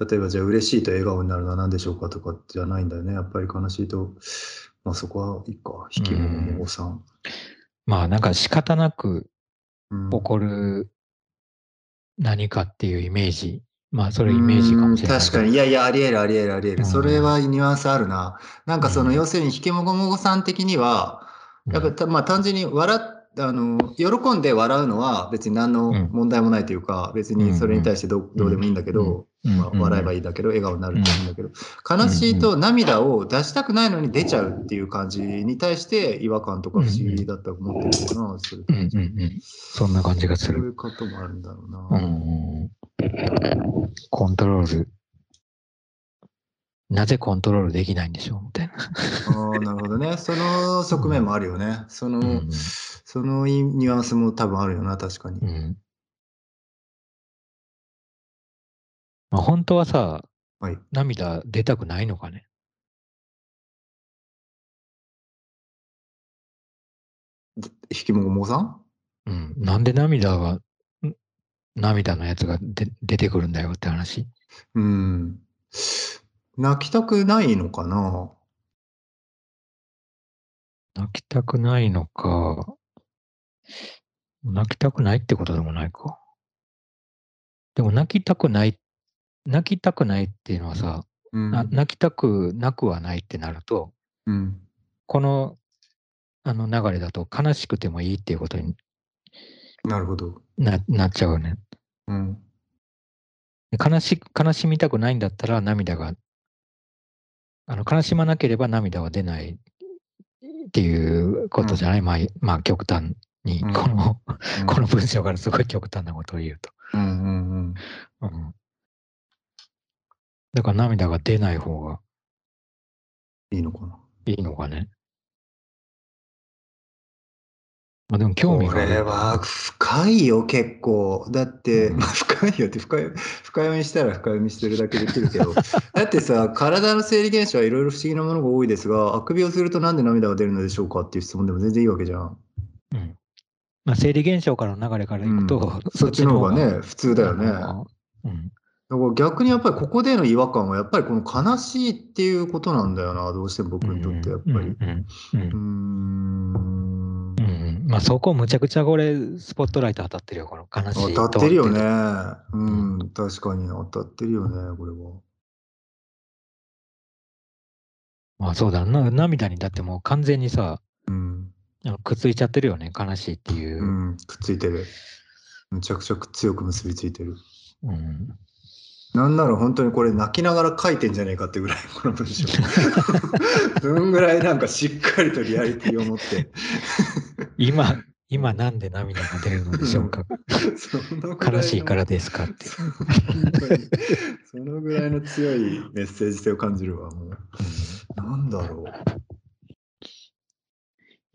例えばじゃあ嬉しいと笑顔になるのは何でしょうかとかじゃないんだよね。やっぱり悲しいと、まあそこはいいか、引きもごもごさん。まあなんか仕方なくうん起こる何かっていうイメージ。まあそれイメージかもしれない確かに。いやいや、ありえるありえるありえる。うんそれはニュアンスあるな。なんかその、うん要するに、ひけもごもごさん的には、やっぱまあ単純に笑っあの、喜んで笑うのは別に何のうん問題もないというか、別にそれに対してど,、うどうでもいいんだけど、うんまあ、笑えばいいんだけど、笑顔になるっていいんだけど、悲しいと涙を出したくないのに出ちゃうっていう感じに対して違和感とか不思議だったと思ってるのかな、うんうんうん。そんな感じがする。そういうこともあるんだろうな。うんうん。コントロール。なぜコントロールできないんでしょうみたいな。ああ、なるほどね。その側面もあるよね。その、うんそのニュアンスも多分あるよな、確かにう。ん。まあ、本当はさ、はい。涙出たくないのかね。引きもごもごさん？うん。なんで涙が、ん涙のやつがで出てくるんだよって話？うん。泣きたくないのかな？泣きたくないのか。泣きたくないってことでもないか。でも泣きたくない、泣きたくないっていうのはさ、うん。な泣きたくなくはないってなると、うん。このあの流れだと悲しくてもいいっていうことになるほど。ななっちゃうね。うん。で悲し悲しみたくないんだったら涙が、あの悲しまなければ涙は出ないっていうことじゃない、まあ、まあ極端に、うんこの、うんこの文章からすごい極端なことを言うと。うんうんうん。うん、だから涙が出ない方がいいのかな。いいのかね。まあでも興味こがあるれは深いよ、結構。だって、うんまあ、深いよって深い、深読みしたら深読みしてるだけできるけど、だってさ、体の生理現象はいろいろ不思議なものが多いですが、あくびをするとなんで涙が出るのでしょうかっていう質問でも全然いいわけじゃん。うんまあ、生理現象からの流れからいくと、うんそっちの方がね、普通だよね。うんら逆にやっぱりここでの違和感は、やっぱりこの悲しいっていうことなんだよな、どうしても僕にとってやっぱり。まあそこむちゃくちゃこれスポットライト当たってるよこの悲しい当たってるよね。とうん、確かに当たってるよね、これは。まあそうだな涙にだってもう完全にさくっついちゃってるよね悲しいっていうう、ん、くっついてる。むちゃくちゃ強く結びついてる。うんなんなら本当にこれ泣きながら書いてんじゃねえかってぐらい、この文章。そんぐらいなんかしっかりとリアリティを持って。今今なんで涙が出るのでしょうか悲しいからですかって、そのぐらいの強いメッセージ性を感じるわ、もう。なんだろう。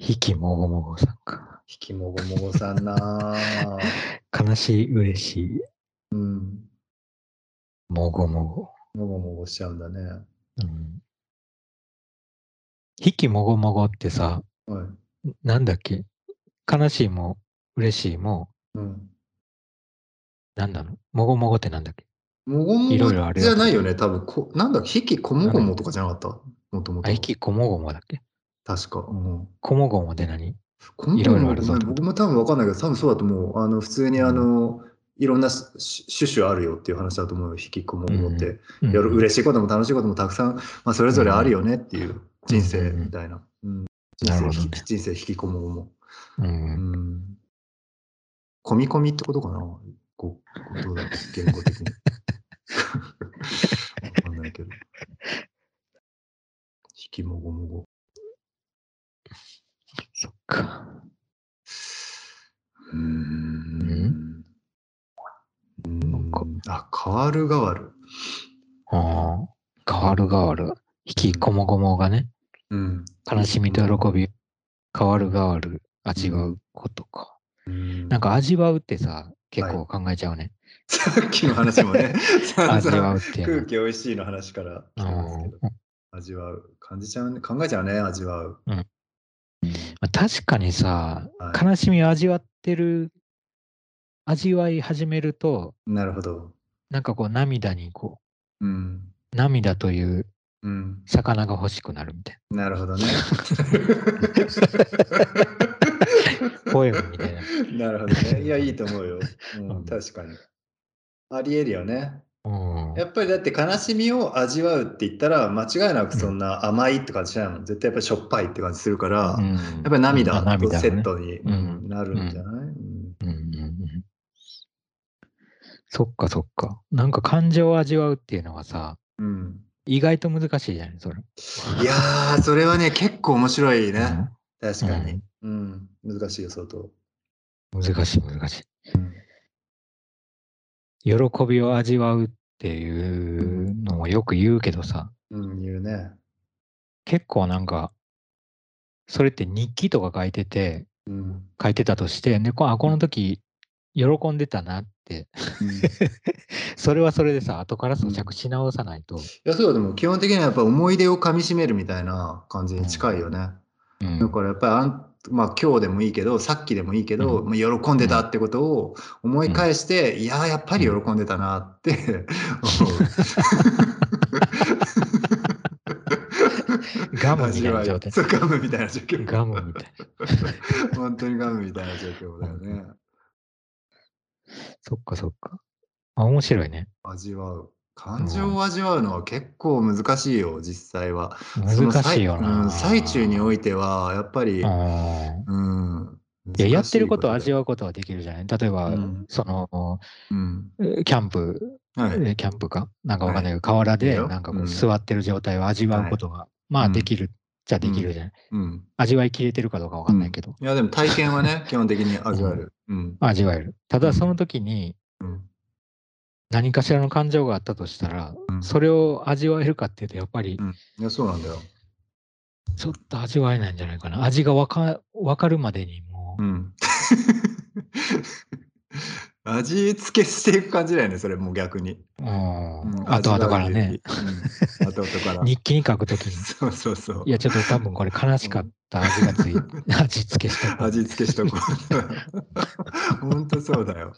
引きもごもごさんか引きもごもごさんなぁ。悲しい嬉しいうん。もごももごもごしちゃうんだね。ご、うん、引きもごもごってさはい。なんだっけ？悲しいも嬉しいもうん。なんなの？もごもごってなんだっけ？もごもいろいろあごるよじゃないよね、多分こ。なんだっけ、引きこもごもとかじゃなかった？もともと。あ、引きこもごもだっけ？確か。うん。コモゴンはで何？いろいろあるぞ。僕も多分分かんないけど、多分そうだと思う。あの普通にあの、うん、いろんな種々あるよっていう話だと思うよ。引きこもって。うん、嬉しいことも楽しいこともたくさん、まあ、それぞれあるよねっていう人生みたいな。うん、人生、人生引きこもも。うん。こみこみってことかな？こどうだ言語的に。わかんないけど。引きもごもか。うん。ん、あ、変わる変わる。ああ、変わる変わる。引きこもごもがね。うん。悲しみと喜び、変わる変わる、味わうことか。うん、なんか味わうってさ、結構考えちゃうね。はいさっきの話もね、味わうって空気おいしいの話から味わう。感じちゃうね、考えちゃうね、味わう。うん、まあ確かにさ、はい悲しみを味わってる、味わい始めると、なるほど。なんかこう涙にこうん。う、涙といううん。魚が欲しくなるみたいなるほどね。な。ポエムみたいな。なるほどね。いや、いいと思うよ。ううんん、確かに。ありえるよね。うん。やっぱりだって悲しみを味わうって言ったら間違いなくそんな甘いって感じしないもん。絶対やっぱりしょっぱいって感じするから、うんやっぱり涙とセットにうんなるんじゃない、うんうんうんうんそっかそっか。なんか感情を味わうっていうのはさ、うん意外と難しいじゃない？それ。いやー、それはね、結構面白いね。うん確かに。うん。難しいよ、相当。難しい難しうんい。喜びを味わうっていうのもよく言うけどさ、うん、言うね。結構なんか、それって日記とか書いてて、うん。書いてたとして、で、こあこの時喜んでたなって、うん。い それはそれでさ、後から咀嚼し直さないと。や、そうだ、でも基本的にはやっぱ思い出をかみしめるみたいな感じに近いよね。うん。だからやっぱりあん、まあ今日でもいいけど、さっきでもいいけど、うまあ喜んでたってことを思い返して、いやー、やっぱり喜んでたなって。ガムみたいな状態。そう、ガムみたいな状況。ガムみたいな。本当にガムみたいな状況だよね。そっかそっか。あ、面白いね。味わう。感情を味わうのは結構難しいよ、実際は。難しいよ最うな。ん最中においては、やっぱり、うん。いや、やってることをは味わうことはできるじゃない？例えば、うんその、うん。えーキャンプ、はい。えーキャンプか？なんかわかんないけど、河原でなんかこう座ってる状態を味わうことが、まあうんできるっちゃできるじゃない、うん。味わいきれてるかどうかわかんないけど、いや、でも体験はね、基本的に味わえる。うん。味わえる。たうんだその時にうん。何かしらの感情があったとしたら、うんそれを味わえるかっていうと、やっぱりうん。いや、そうなんだよ。ちょっと味わえないんじゃないかな。味がわかわかるまでにもう、うん。味付けしていく感じだよね、それもう逆に。うんうん後々からね、。味わうっていううん後々から。日記に書くときに、そうそうそう。いや、ちょっと多分これ悲しかった味がつい、味付けした。味付けしとこう。本当そうだよ。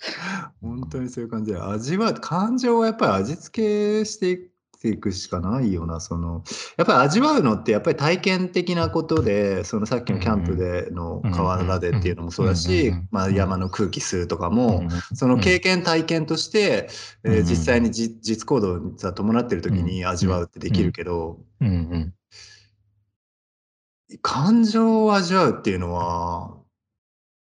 本当にそういう感じだよ。味は、感情はやっぱり味付けしていくしかないよな。その、やっぱり味わうのってやっぱり体験的なことで、そのさっきのキャンプでの河原でっていうのもそうだしうん、まあ山の空気吸うとかも、うんその経験体験として、えーうん実際にじ実行動にさ伴ってる時に味わうってできるけど、感情を味わうっていうのは、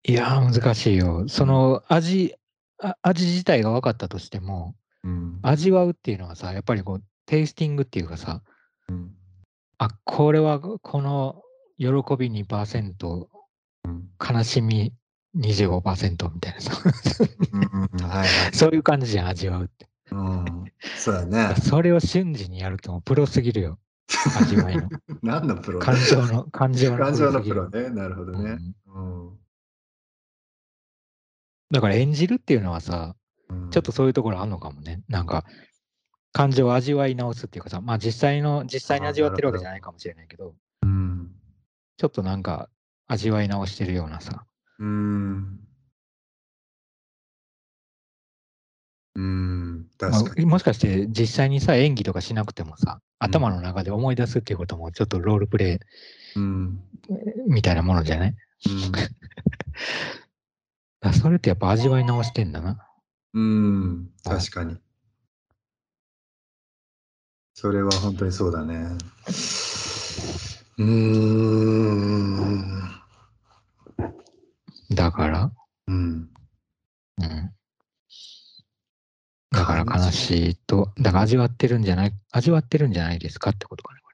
いやー、難しいよ。その味、あ味自体が分かったとしても、うん。味わうっていうのはさ、やっぱりこう、テイスティングっていうかさ、うんあ、これはこの喜び2%、うん悲しみ25%みたいなさ、そういう感じじゃん、味わうって。うん、そうだね。それを瞬時にやるともうプロすぎるよ、味わいの。何のプロ感情の、感情の感情のプロね。なるほどね。うんうんだから演じるっていうのはさ、うんちょっとそういうところあるのかもね。なんか、感情を味わい直すっていうかさ、まあ実際の、実際に味わってるわけじゃないかもしれないけど、うん。ちょっとなんか味わい直してるようなさ。うん。うん。まあ確かに。もしかして実際にさ、演技とかしなくてもさ、頭の中で思い出すっていうこともちょっとロールプレうん。イみたいなものじゃない？だからそれってやっぱ味わい直してんだな。うん。うん。確かに。それは本当にそうだね。うーん。だから、うん。うん。だから悲しいと、だから味わってるんじゃない、味わってるんじゃないですかってことかね。こ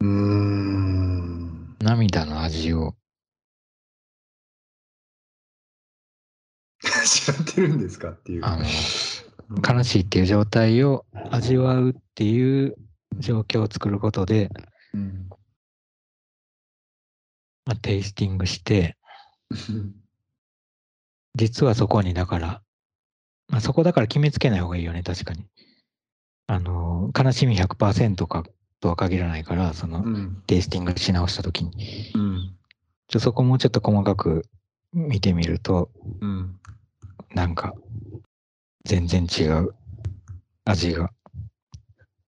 うーん。れ涙の味を。知ってるんですかっていう。あの悲しいっていう状態を味わうっていう状況を作ることで、うん。まあ、テイスティングして、実はそこにだから、まあ、そこだから決めつけない方がいいよね、確かに。あの、悲しみ100%かとは限らないから、その、うん。テイスティングし直したときに。うん。ちょそこもうちょっと細かく見てみると、うん。なんか、全然違う味が。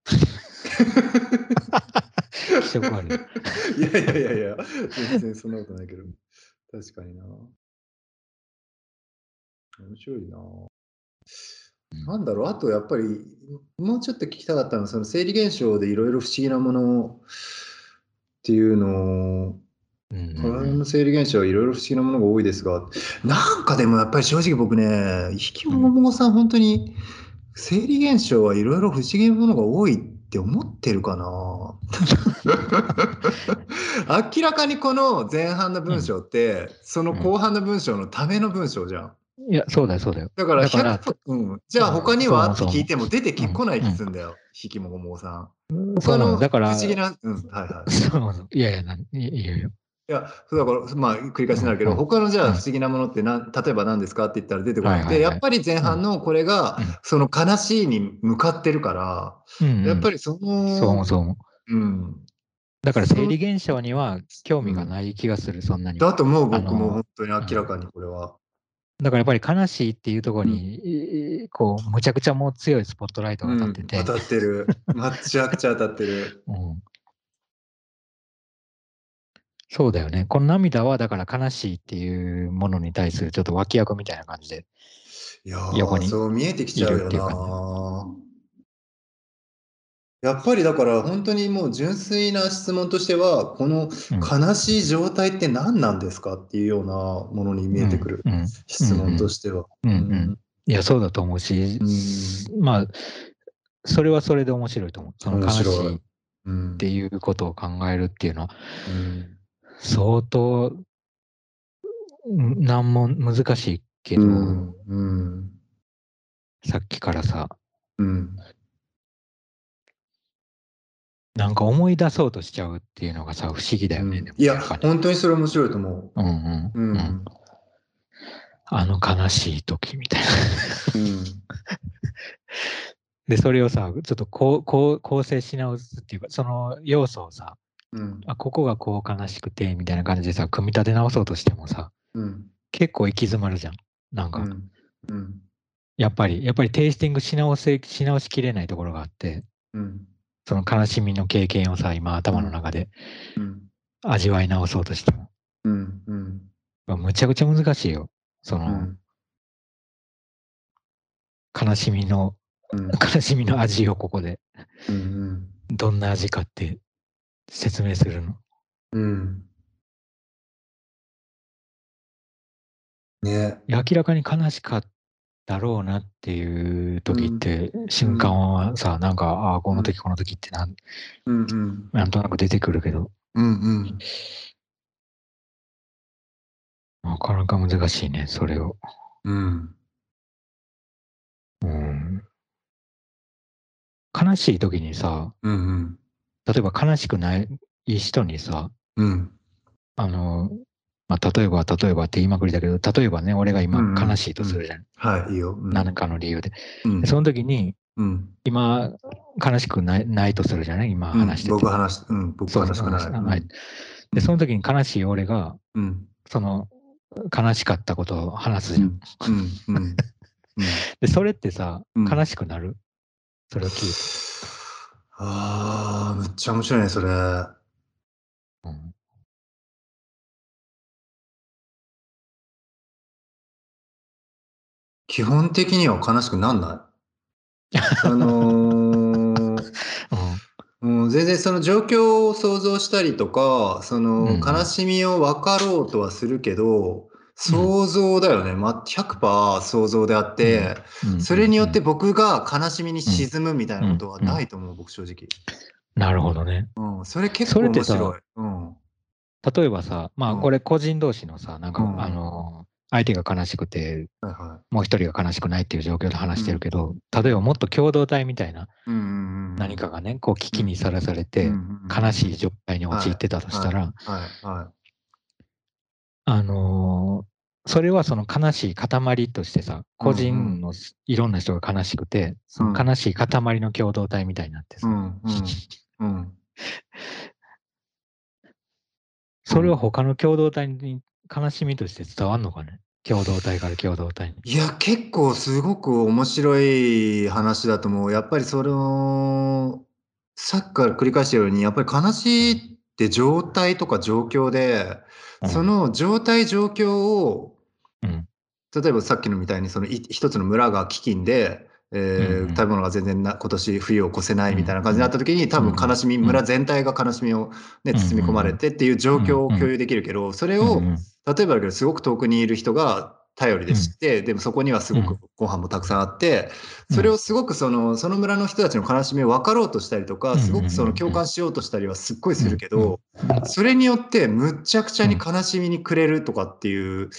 気色悪い。いやいやいやいや、全然そんなことないけど。確かにな。面白いな。なんだろう、あとやっぱり、もうちょっと聞きたかったのは、その生理現象でいろいろ不思議なものっていうのを、うん体の生理現象はいろいろ不思議なものが多いですが、なんかでもやっぱり正直僕ね、引きももさん、本当に生理現象はいろいろ不思議なものが多いって思ってるかな。明らかにこの前半の文章って、その後半の文章のための文章じゃん。いや、そうだよ、そうだよ。だからだから100うん、じゃあ他には？って聞いても出てきうんこない気するんだよ、引きもごもさん。他の不のだから、思議な、うん、はいはい。そういやいや、いいいよいや、そうだから、まあ、繰り返しになるけど、うん他のじゃうん。あ不思議なものってなん、例えば何ですかって言ったら出てこなくて、やっぱり前半のこれが、うん。その悲しいに向かってるから、うんうん。やっぱりその、そうそう思う。うん、だから生理現象には興味がない気がする、そんなに。だと思う、僕も本当に明らかにこれは。だからやっぱり悲しいっていうところに、いこう、むちゃくちゃもう強いスポットライトが当たってて、うん。当たってる。めちゃくちゃ当たってる。うんそうだよね。この涙はだから悲しいっていうものに対するちょっと脇役みたいな感じで。いやー、横にそう見えてきちゃうよいるっていうかな。やっぱりだから本当にもう純粋な質問としては、このうん。悲しい状態って何なんですかっていうようなものに見えてくるうん。うん。質問としては。うん。うん。いや、そうだと思うし、まあ、それはそれで面白いと思う。その悲しいい。っうん。ていうことを考えるっていうのは、うん相当、うん難問、難しいけど、うんうんさっきからさ、うんなんか思い出そうとしちゃうっていうのがさ、不思議だよね。いや、本当にそれ面白いと思うんうんう。ううんん。あの悲しい時みたいな。うん で、それをさ、ちょっとこうこう構成し直すっていうか、その要素をさ、うん。あ、ここがこう悲しくて、みたいな感じでさ、組み立て直そうとしてもさ、うん。結構行き詰まるじゃん。なんか、うん。うん。やっぱり、やっぱりテイスティングし直せ、し直しきれないところがあって、うん。その悲しみの経験をさ、今頭の中でうん。味わい直そうとしても。うん。うん。まあむちゃくちゃ難しいよ。その、うん。悲しみの、うん。悲しみの味をここで、うん。どんな味かって説明するの。うん。ね。明らかに悲しかったろうなっていう時って、瞬間はさ、なんか、ああ、この時この時ってなんうんうん。なんとなく出てくるけど、うんうん。なかなか難しいね、それを。うん。うん。悲しい時にさ、うん例えば悲しくない人にさ、うん。あの、まあ、例えば、例えばって言いまくりだけど、例えばね、俺が今うんうん。悲しいとするじゃん。はいいいよ。うん。何かの理由で。うん。でその時に、うん。今、悲しくないないとするじゃない？今話してて。僕話しうん。僕話しくない。で、その時に悲しい俺が、うん。その、悲しかったことを話すじゃん。うん。うん。うん。で、それってさ、うん。悲しくなる？それを聞いて。ああ、むっちゃ面白いね、それ。うん基本的には悲しくなんない？あのーも う全然その状況を想像したりとか、そのうん悲しみを分かろうとはするけど、想像だよね。ま100%想像であって、うん。それによってうん。僕が悲しみに沈むみたいなことはないと思う、僕正直。なるほどね。うん、それ結構面白い。うん。例えばさ、まあうん。これ個人同士のさ、なんか、うん。あの、相手が悲しくて、もう一人が悲しくないっていう状況で話してるけど、例えばもっと共同体みたいな。何かがね、こう危機にさらされうて、悲しい状態に陥ってたとしたら、はいはあのーそれはその悲しい塊としてさ、個人のいろんな人が悲しくて、その悲しい塊の共同体みたいになってさ、んうんうん。それは他の共同体に悲しみとして伝わんのかね？共同体から共同体に。いや、結構すごく面白い話だと思う。やっぱりその、さっきから繰り返してるように、やっぱり悲しいって状態とか状況で、うんその状態状況を、うん。例えばさっきのみたいにそのい一つの村が飢饉で、えー食べ物が全然な今年冬を越せないみたいな感じになった時に多分悲しみ、村全体が悲しみを、ね、包み込まれてっていう状況を共有できるけどそれを例えばだけどすごく遠くにいる人が頼りで知って、でもそこにはすごくご飯もたくさんあって、それをすごくそのその村の人たちの悲しみを分かろうとしたりとか、すごくその共感しようとしたりはすっごいするけど、それによってむっちゃくちゃに悲しみにくれるとかっていう、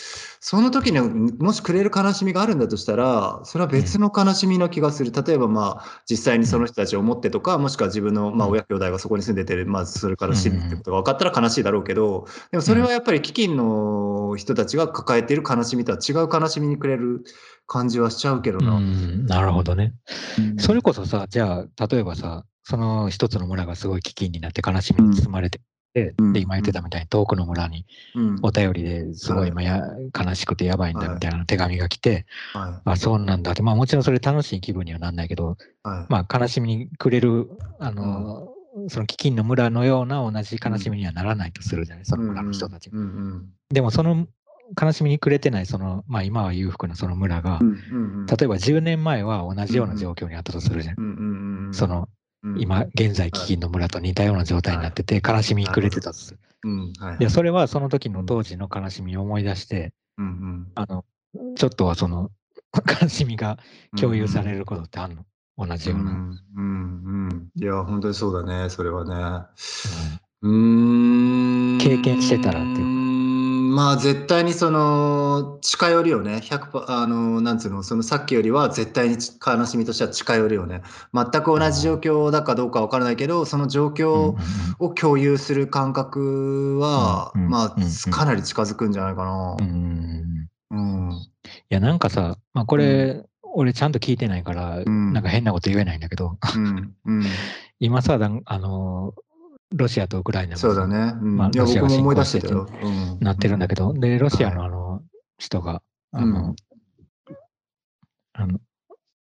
その時にもしくれる悲しみがあるんだとしたら、それは別の悲しみな気がする。例えばまあ実際にその人たちを思ってとか、もしくは自分のまあ親兄弟がそこに住んでて、まあそれから死ぬってことが分かったら悲しいだろうけど、でもそれはやっぱり飢饉の人たちが抱えている悲しみとは違う悲しみにくれる感じはしちゃうけどうな。ん、なるほどね。うん。それこそさ、じゃあ、例えばさ、その一つの村がすごい飢饉になって悲しみに包まれてて、うん。で、今言ってたみたいに遠くの村にうん。お便りですごい今や悲しくてやばいんだみたいな手紙が来て、はあ、そうなんだって、まあもちろんそれ楽しい気分にはなんないけど、いはい。まあ悲しみにくれる、あの、その飢饉の村のような同じ悲しみにはならないとするじゃない、その村の人たちが。うん。うん。でもその悲しみにくれてない、その、まあ今は裕福なその村がう、んうんうん。例えば10年前は同じような状況にあったとするじゃん。うんうんうんその、うん。今現在飢饉の村と似たような状態になってて、悲しみにくれてたとする。うんはいで、それはその時の当時の悲しみを思い出して、うんうん。あの、ちょっとはその 悲しみが共有されることってあるの？同じような。うんうんうん。いや本当にそうだねそれはね。うーん。経験してたらっていうまあ絶対にその近寄りよね。100パあのなんつうのそのさっきよりは絶対にち悲しみとしては近寄るよね。全く同じ状況だかどうかわからないけどその状うん況うん。を共有する感覚は、まあかなり近づくんじゃないかな。うんいや、なんかさ、まあこれ、俺ちゃんと聞いてないから、ん。なんか変なこと言えないんだけど、うん。うん。今さ、あの、ロシアとウクライナもさそうだね、うん。まあロシアが僕も思い出侵攻してたよ、うん。なってるんだけど、で、ロシアのはいあの人が、あうの、あの、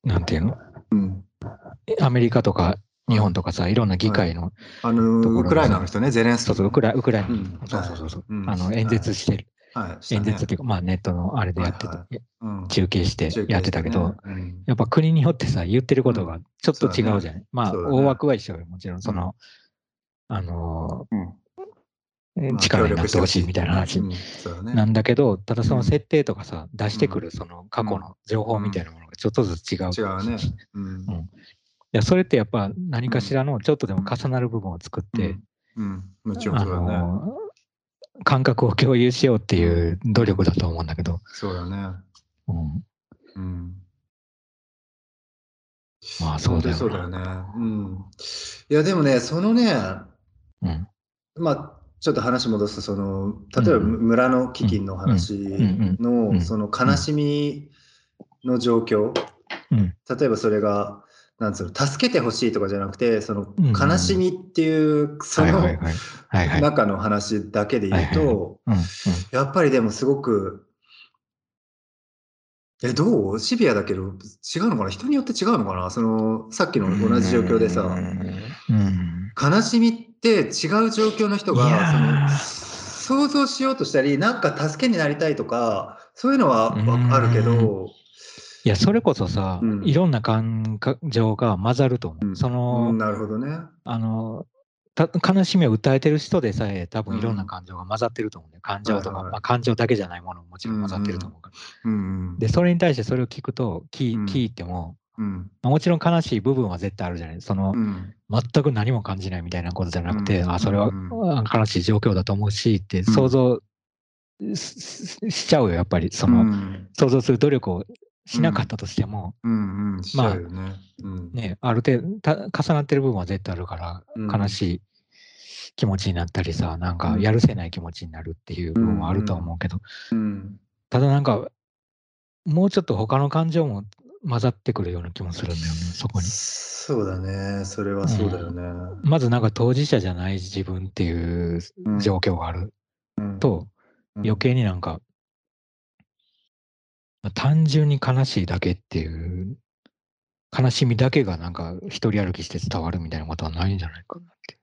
なんていうの？うん。アメリカとか日本とかさ、いろんな議会の、あのところがウクライナの人ねゼレンスキー。そうそう、ウクラウクライナ、うん。そうそうそう。あの演説してる、はい。演説っていうか、まあネットのあれでやってて、はいうん。中継してやってたけど、やっぱ国によってさ、言ってることがちょっと違うじゃない。まあ、大枠は一緒よ、もちろん、その、あのうん。力になってほしいみたいな話。なんだけど、ただそのうん。設定とかさ、出してくるその過去の情報みたいなものがちょっとずつ違う。違うね。うん。うん。いや、それってやっぱ何かしらのちょっとでも重なる部分を作って、うん、もちろんあそう感覚を共有しようっていう努力だと思うんだけど、そうだね。うん、うん。まあそうだよね。うん。いや、でもね、そのね、うん、まあ、ちょっと話戻すと、その、例えばうん村の飢饉の話の、ん。その悲しみの状況、うん、例えばそれが、なんつうの、助けてほしいとかじゃなくて、その悲しみっていう、その。中の話だけで言うと、やっぱりでもすごく、え、どう？シビアだけど、違うのかな？人によって違うのかな？その、さっきの同じ状況でさ、うん。悲しみって違う状況の人が、ー。その、想像しようとしたり、なんか助けになりたいとか、そういうのはあるけど、いや、それこそさ、うん。いろんな感情が混ざると思う。うん。その、うんなるほどね。あの、た悲しみを訴えてる人でさえ多分いろんうなん感情が混ざってると思うんだよ。感情とか、はいはいはい。まあ、感情だけじゃないものももちろん混ざってると思うから。うんで、それに対してそれを聞くと、聞,、うん。聞いても、うん。まあもちろん悲しい部分は絶対あるじゃない。その、うん。全く何も感じないみたいなことじゃなくて、うんあ、それは、悲しい状況だと思うしって想像ししちゃうよ、やっぱり。そうん、の、うん想像する努力をしなかったとしても、うんうん、しちゃうよね。うんね、ある程度た重なってる部分は絶対あるから、うん悲しい気持ちになったりさ、なんかうんやるせない気持ちになるっていう部分はあるとは思うけど、うんただなんか、もうちょっと他の感情も混ざってくるような気もするんだよね、そこに。そうだね。それはそうだよね。まずなんか当事者じゃない自分っていううん状況があるうんと、余計になんか、まあ単純に悲しいだけっていう、悲しみだけがなんか一人歩きして伝わるみたいなことはないんじゃないかなって。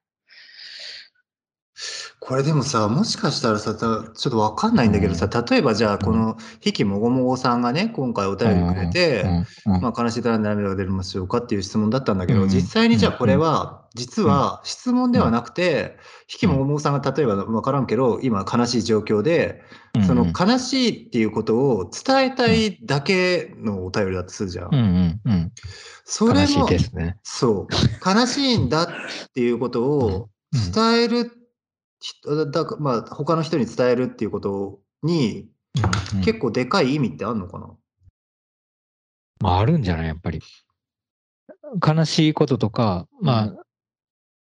これでもさ、もしかしたらさ、たちょっとわかんないんだけどさ、例えばじゃあ、この、ひきもごもごさんがね、今回お便りくれて、まあ、悲しいたら涙が出ましょうかっていう質問だったんだけど、うん。実際にじゃあこれは、実は質問ではなくて、ひきもごもごさんが例えばわからんけど、今悲しい状況で、うん。その悲しいっていうことを伝えたいだけのお便りだとするじゃん。それも、ですね。そう、悲しいんだっていうことをうん。伝える、人だかまあ、他の人に伝えるっていうことに、うんうん結構でかい意味ってあるのかな、まああるんじゃない？やっぱり。悲しいこととか、まあ、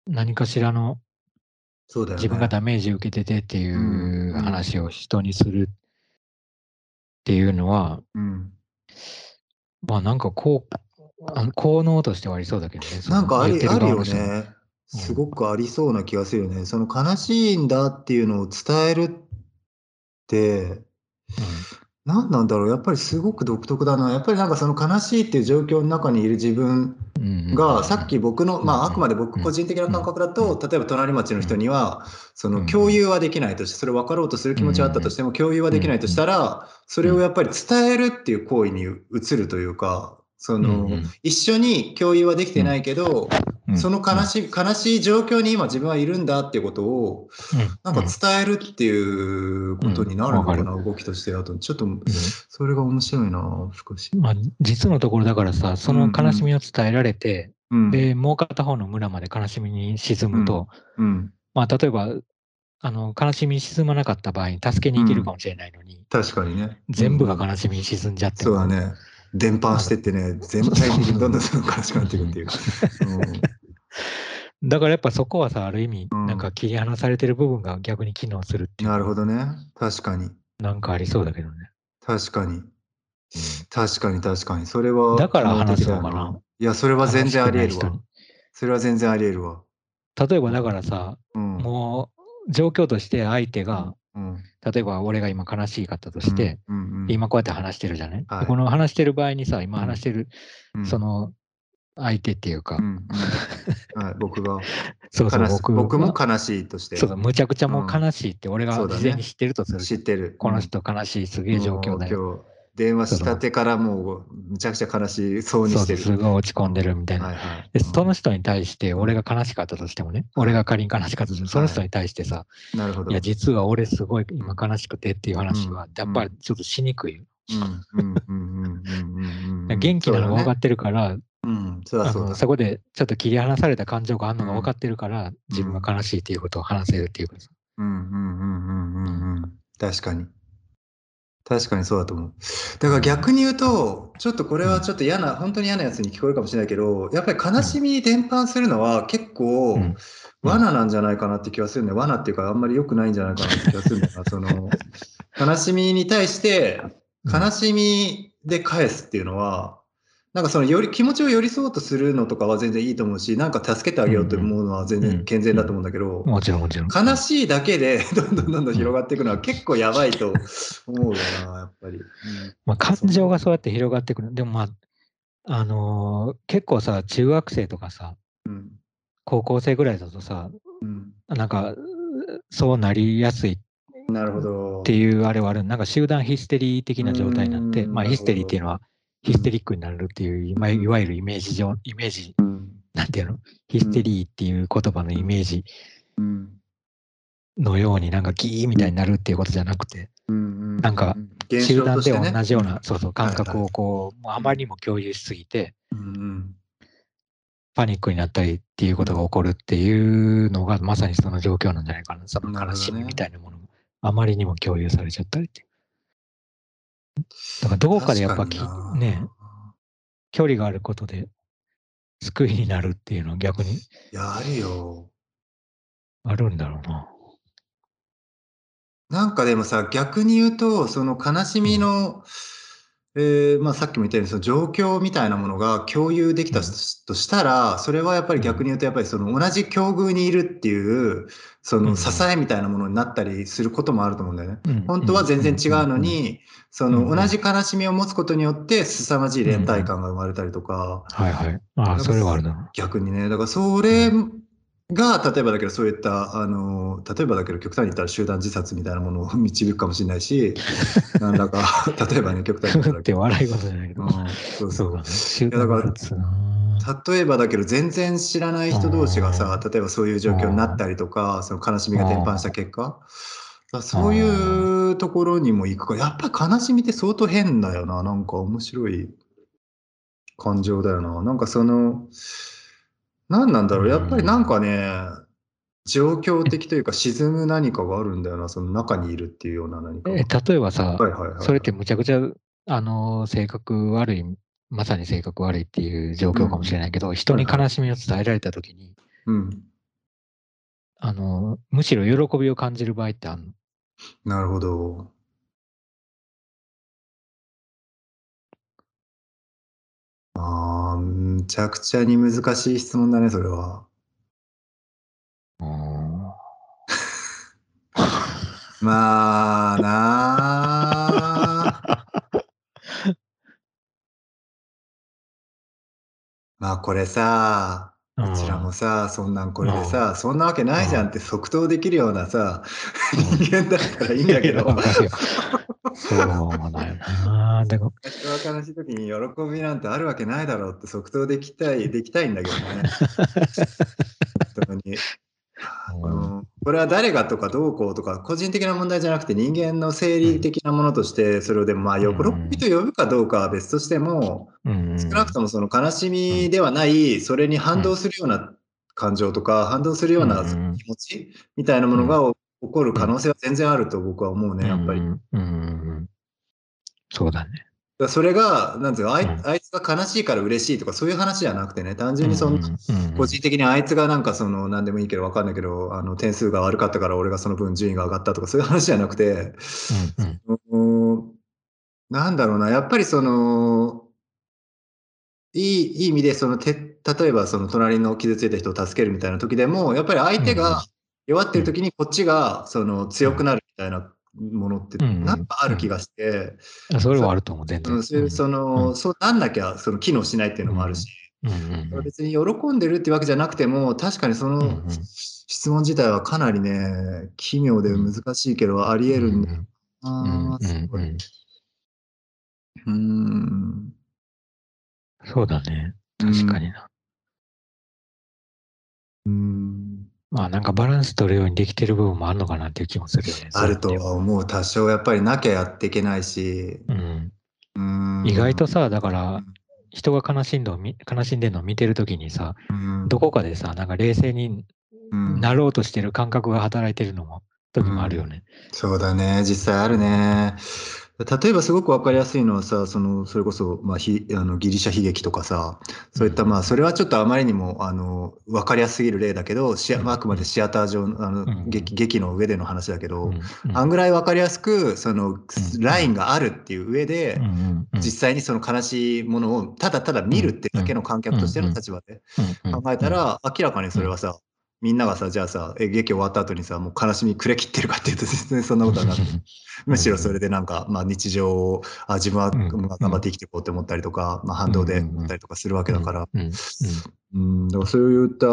何かしらのそうだよね。自分がダメージを受けててっていう話を人にするっていうのは、うんまあなんかこう、効能としてはありそうだけどね。なんかありあるよね。すごくありそうな気がするよね。その悲しいんだっていうのを伝えるって、何なんだろう。やっぱりすごく独特だな。やっぱりなんかその悲しいっていう状況の中にいる自分うんが、さっき僕の、まああくまで僕うん。個人的な感覚だと、例えば隣町の人には、そのうん共有はできないとして、それ分かろうとする気持ちはあったとしても、共有はできないとしたら、それをやっぱり伝えるっていう行為に移るというか、その、一緒に共有はできてないけど、うんその悲しい、悲しい状況に今自分はいるんだっていうことを、なんか伝えるっていうことになるのかな、う動きとして。あと、ちょっと、それが面白いな、少し。まあ、実のところだからさ、その悲しみを伝えられて、うん。で、もう片方の村まで悲しみに沈むと、うん。まあ、例えば、あの、悲しみに沈まなかった場合に助けに行けるかもしれないのに、確かにね。全部がうん悲しみに沈んじゃってもそうだね。伝播してってね、全体的にどんどんどんどん悲しくなっていくっていう。だからやっぱそこはさ、ある意味、うんなんか切り離されてる部分が逆に機能するっていう、なるほどね。確かに。なんかありそうだけどね。確かに。確かに確かに。それは。だから話そうかないや、それは全然あり得るわ。それは全然あり得るわ。例えばだからさ、うん。もう状況として相手が、うん、例えば俺が今悲しいかったとして、今こうやって話してるじゃない、はい。でこの話してる場合にさ、今話してる、うん。その相手っていうか、僕が そうそう僕僕もが悲しいとして。そうそう、むちゃくちゃもう悲しいって俺が事前に知ってるとする。知ってる。この人悲しい、すげえ状況だよ。電話したてからもうむちゃくちゃ悲しそうにしてる。す。ごい落ち込んでるみたいな。はいはい。で、その人に対して、俺が悲しかったとしてもね、俺が仮に悲しかったとしても、その人に対してさ、なるほど。いや、実は俺すごい今悲しくてっていう話はうん、やっぱりちょっとしにくいよ。うん。うん。うん。うん。うん。うん。うん元気なのが分かっってるから、うん、そうだあそうだ。のそこでちょっと切り離された感情があるのが分かってるから、自分が悲しいっていうことを話せるっていうかさ。うん。うん。うん。うん。うん。うん。確かに。確かにそうだと思う。だから逆に言うと、ちょっとこれはちょっと嫌な、本当に嫌なやつに聞こえるかもしれないけど、やっぱり悲しみに伝播するのは結構うん罠なんじゃないかなって気がするんだよ。罠っていうかあんまり良くないんじゃないかなって気がするんだよな。その、悲しみに対して、悲しみで返すっていうのは、なんかそのより気持ちを寄り添おうとするのとかは全然いいと思うし、なんか助けてあげようと思うのは全然健全だと思うんだけど、もちろんもちろん。悲しいだけでどんどんどんどん広がっていくのは結構やばいと思うよな、やっぱり。まあ、感情がそうやって広がってくる。でもまあ、あのー結構さ、中学生とかさ、うん。高校生ぐらいだとさ、うん。なんか、そうなりやすいっなるほど。ていうあれはある。なんか集団ヒステリー的な状態になって、まあヒステリーっていうのは、ヒステリックになるっていう、まあいわゆるイメージ上、イメージ、うん。なんていうの？ヒステリーっていう言葉のイメージうん。のようになんかギーみたいになるっていうことじゃなくて、うん。なんか、現集団で同じような、そうそう、感覚はいをこう、あまりにも共有しすぎて。パニックになったりっていうことが起こるっていうのが、まさにその状況なんじゃないかな。その悲しみみたいなものがあまりにも共有されちゃったりって。だからどこかでやっぱきね、距離があることで救いになるっていうのは逆にいや、あるよ。あるんだろうな。なんかでもさ、逆に言うと、その悲しみの、えーまあ、さっきも言ったように、その状況みたいなものが共有できたうん。としたら、それはやっぱり逆に言うと、やっぱりその同じ境遇にいるっていう、そうん。の支えみたいなものになったりすることもあると思うんだよね。うん。本当は全然違うの、に、そうん。うん。の同じ悲しみを持つことによって、凄まじい連帯感が生まれたりとか、はいはい。ああ、それはあるな。逆にね、だからそれが、例えばだけど、そういった、あの、例えばだけど、極端に言ったら集団自殺みたいなものを 導くかもしれないし、なんだか、例えばね、極端に言ったってら、笑い事じゃないけど。うん、そうそうそうだから団自殺な。例えばだけど、全然知らない人同士がさ、例えばそういう状況になったりとか、その悲しみが伝播した結果、そういうところにも行くから、やっぱり悲しみって相当変だよな。なんか面白い感情だよな。なんかその、何なんだろう。やっぱりなんかね、状況的というか沈む何かがあるんだよな。その中にいるっていうような何かが。え例えばさ、はいはいはい。それってむちゃくちゃ、あの、性格悪い、まさに性格悪いっていう状況かもしれないけど、人に悲しみを伝えられたときに、うん。あの、むしろ喜びを感じる場合ってあるの？なるほど。ああ、むちゃくちゃに難しい質問だね、それは。まあなあ。まあこれさ、うんうちらもさ、そんなんこれでさ、そんなわけないじゃんって即答できるようなさ、うん人間だったらいいんだけど。そうだよな。でも、人が悲しい時に喜びなんてあるわけないだろうって即答できたい、できたいんだけどね。本当に。あのこれは誰がとかどうこうとか個人的な問題じゃなくて人間の生理的なものとしてそれをでもまあ喜びと呼ぶかどうかは別としてもうん。少なくともその悲しみではないそれに反動するような感情とか反動するようなうん。気持ちみたいなものが起こる可能性は全然あると僕は思うねやっぱり。そうだね。それが、なんていうかあい、うん。あいつが悲しいから嬉しいとかそういう話じゃなくてね、単純にその、個人的にあいつがなんかその、なんでもいいけどわかんないけど、あの、点数が悪かったから俺がその分順位が上がったとかそういう話じゃなくて、うんうん。うんなんだろうな、やっぱりその、いい、いい意味で、その、て、例えばその隣の傷ついた人を助けるみたいな時でも、やっぱり相手が弱ってる時にこっちがその強くなるみたいなものって、うんうん。なんかある気がして、あそれはあると思う、全然。うん、そういうその、そうなんなきゃその機能しないっていうのもあるし、うん。うんうん別に喜んでるってわけじゃなくても確かにそうんうのん。質問自体はかなりね奇妙で難しいけどありえるんだようんな、うん。すごいうん。うん。そうだね。確かにな。うんまあなんかバランス取るようにできてる部分もあるのかなっていう気もするよね。あるとはは。思う。多少やっぱりなきゃやっていけないし。うん。うん。意外とさ、だから人が悲しんでみ悲しんでるのを見てるときにさ、うん。どこかでさ、なんか冷静にうん。なろうとしてる感覚が働いてるのも、時もあるよね。そうだね、実際あるね。例えばすごく分かりやすいのはさ、そのそれこそ、まあ、ひあのギリシャ悲劇とかさ、そういった、うん。まあ、それはちょっとあまりにもあの分かりやすすぎる例だけど、シアうん。あくまでシアター上のあの、うん。劇劇の上での話だけど、あんぐらい分かりやすくその、ん。ラインがあるっていう上で、実際にその悲しいものをただただ見るってだけの観客としての立場で考えたら、明らかにそれはさ、みんながさ、じゃあさ、え劇終わった後にさ、もう悲しみくれきってるかっていうと、全然そんなことはなくて、むしろそれでなんか、まあ、日常をあ自分は頑張って生きていこうって思ったりとか、まあ、反動で思ったりとかするわけだから、うんそういった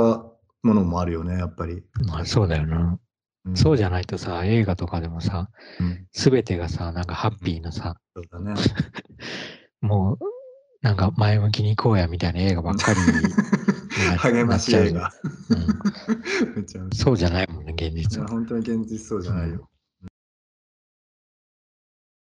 ものもあるよね、やっぱり。うんまあそうだよな。うん。そうじゃないとさ、映画とかでもさ、うん。すべてがさ、なんかハッピーなさ、そうだね。もう、なんか前向きに行こうやみたいな映画ばっかり 励ましい映画。そうじゃないもんね、現い実は。や本当に現実そうじゃないよ。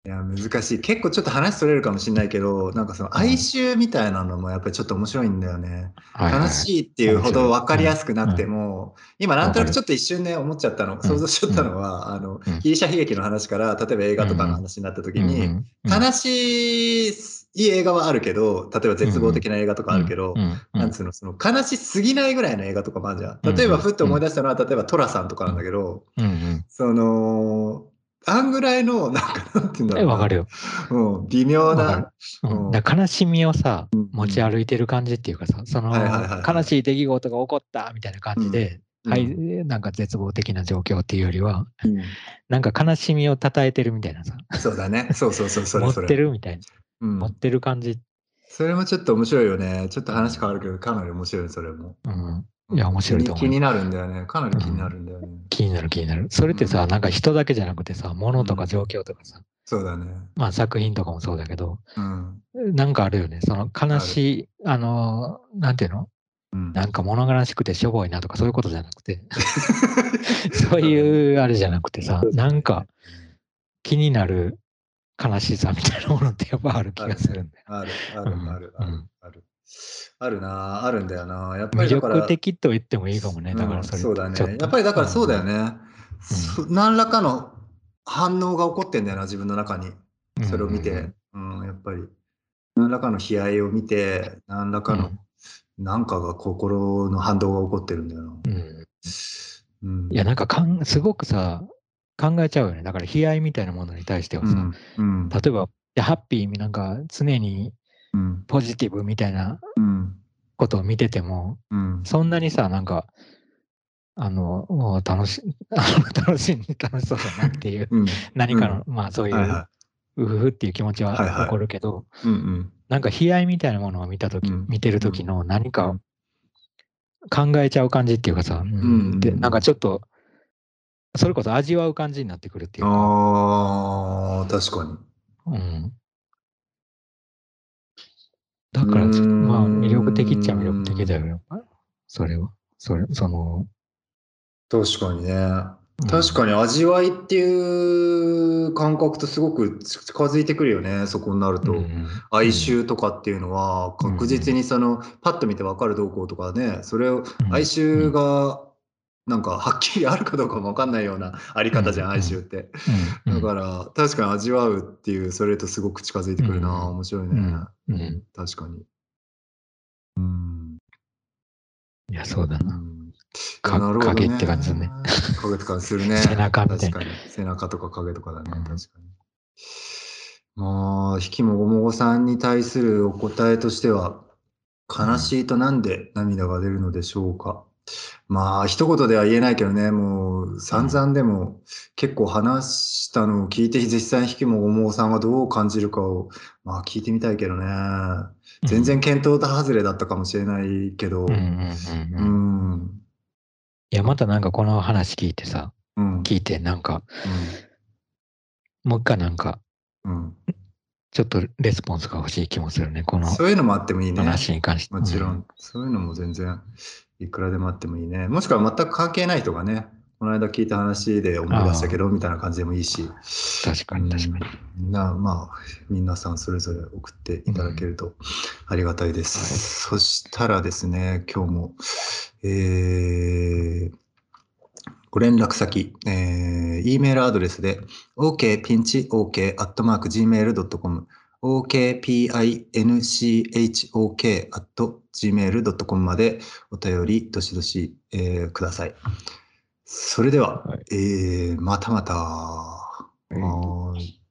いや、難しい。結構ちょっと話それるかもしれないけど、なんかその哀愁みたいなのもやっぱりちょっと面白いんだよね。はいはい。悲しいっていうほど分かりやすくなくても、今なんとなくちょっと一瞬ね、思っちゃったの、想像しちゃったのは、あのうん、ギリシャ悲劇の話から、例えば映画とかの話になった時に、悲しい映画はあるけど、例えば絶望的な映画とかあるけどなんつうの、その悲しすぎないぐらいの映画とかもあるじゃうんん。例えば、ふっと思い出したのは、例えば、トラさんとかなんだけど、うんうん。その、あんぐらいの、なんか、なんて言うんだろえ、うな。わかるよ。うん、微妙な。だ悲しみをさ、うん。持ち歩いてる感じっていうかさ、その悲しい出来事が起こったみたいな感じで、うん。はい、なんか絶望的な状況っていうよりは、うん。なんか悲しみを称えてるみたいなさ、そうだね。そうそうそう、それそれ。持ってるみたいな、うん持ってる感じ。それもちょっと面白いよね。ちょっと話変わるけど、かなり面白い、それも。うん、いや面白いと思う気になるんだよね。かなり気になるんだよね。気になる気になる。それってさ、うんなんか人だけじゃなくてさ、物とうんか状況とかさ、そうだね。まあ作品とかもそうだけど、うん。なんかあるよね。その悲しい、あの、なんていうの？うんなんか物悲しくてしょぼいなとかそういうことじゃなくて、そういうあれじゃなくてさ、なんか気になる悲しさみたいなものってやっぱある気がするんだよ。ある、ある、うんある、あるうん、ある。あるな、あるんだよな。やっぱ魅りだから。力的と言ってもいいかもね。だかうんらそれ、そうだねやっぱりだからそうだよね。そ何らかの反応が起こってんだよな、自分の中に。うんそれを見て、うん、やっぱり。何らかの悲哀を見て、何らかの、なんかが心の反動が起こってるんだよな。うんうんうん、いや、なんかかん、すごくさ、考えちゃうよね。だから悲哀みたいなものに対してはさ、うん、うん、例えば、ハッピーなんか常にうん、ポジティブみたいなうん、ことを見てても、うん、そんなにさ、なんか、あの、楽し、楽しい、楽しそうだなっていう、うん、何かの、まあそういう、はいはうふふっていう気持ちは起こるけど、い。うん、うん、なんか悲哀みたいなものを見たとき、うん。見てるときの何かうん。考えちゃう感じっていうかさ、で、なんかちょっと、それこそ味わう感じになってくるっていうか、ああ、確かに。うん。だから、まあ魅力的っちゃ魅力的だよ。それは。それ、その、確かにね。うん確かに味わいっていう感覚とすごく近づいてくるよね、そこになると。うん哀愁とかっていうのはうん確実にそのパッと見て分かる動向とかね、それをうん哀愁がなんかはっきりあるかどうかも分かんないようなあり方じゃん、うん哀愁って。うんだから確かに味わうっていうそれとすごく近づいてくるな、うん面白いね。うんうん確かに。うん。いや、そうだな。うんかなるほど影って感じするね。影って感じするね。背中確かに。背中とか影とかだね。うん確かに。まあ、引きもごもごさんに対するお答えとしては、悲しいとなんで涙が出るのでしょうか？まあ、一言では言えないけどね、もう散々でも結構話したのを聞いて、実際に引きもごもごさんがどう感じるかを、まあ聞いてみたいけどね。全然見当外れだったかもしれないけど、うんうんうんううんん。いや、またなんかこの話聞いてさ、うん。聞いて、なんか、もう一回なんか、うん。ちょっとレスポンスが欲しい気もするね、このそういうのもあってもいいね。話に関して。もちろん、うんそういうのも全然いくらでもあってもいいね。もしくは全く関係ない人がね、この間聞いた話で思い出したけどみたいな感じでもいいし、確かに確かに。うんなまあ、皆さんそれぞれ送っていただけるとありがたいです。そしたらですね、今日も、えーご連絡先、えー、E メールアドレスで okpinchok.gmail.com okpinchok.gmail.com までお便りどしどし、えーください。それでは、はいえーまたまた。はい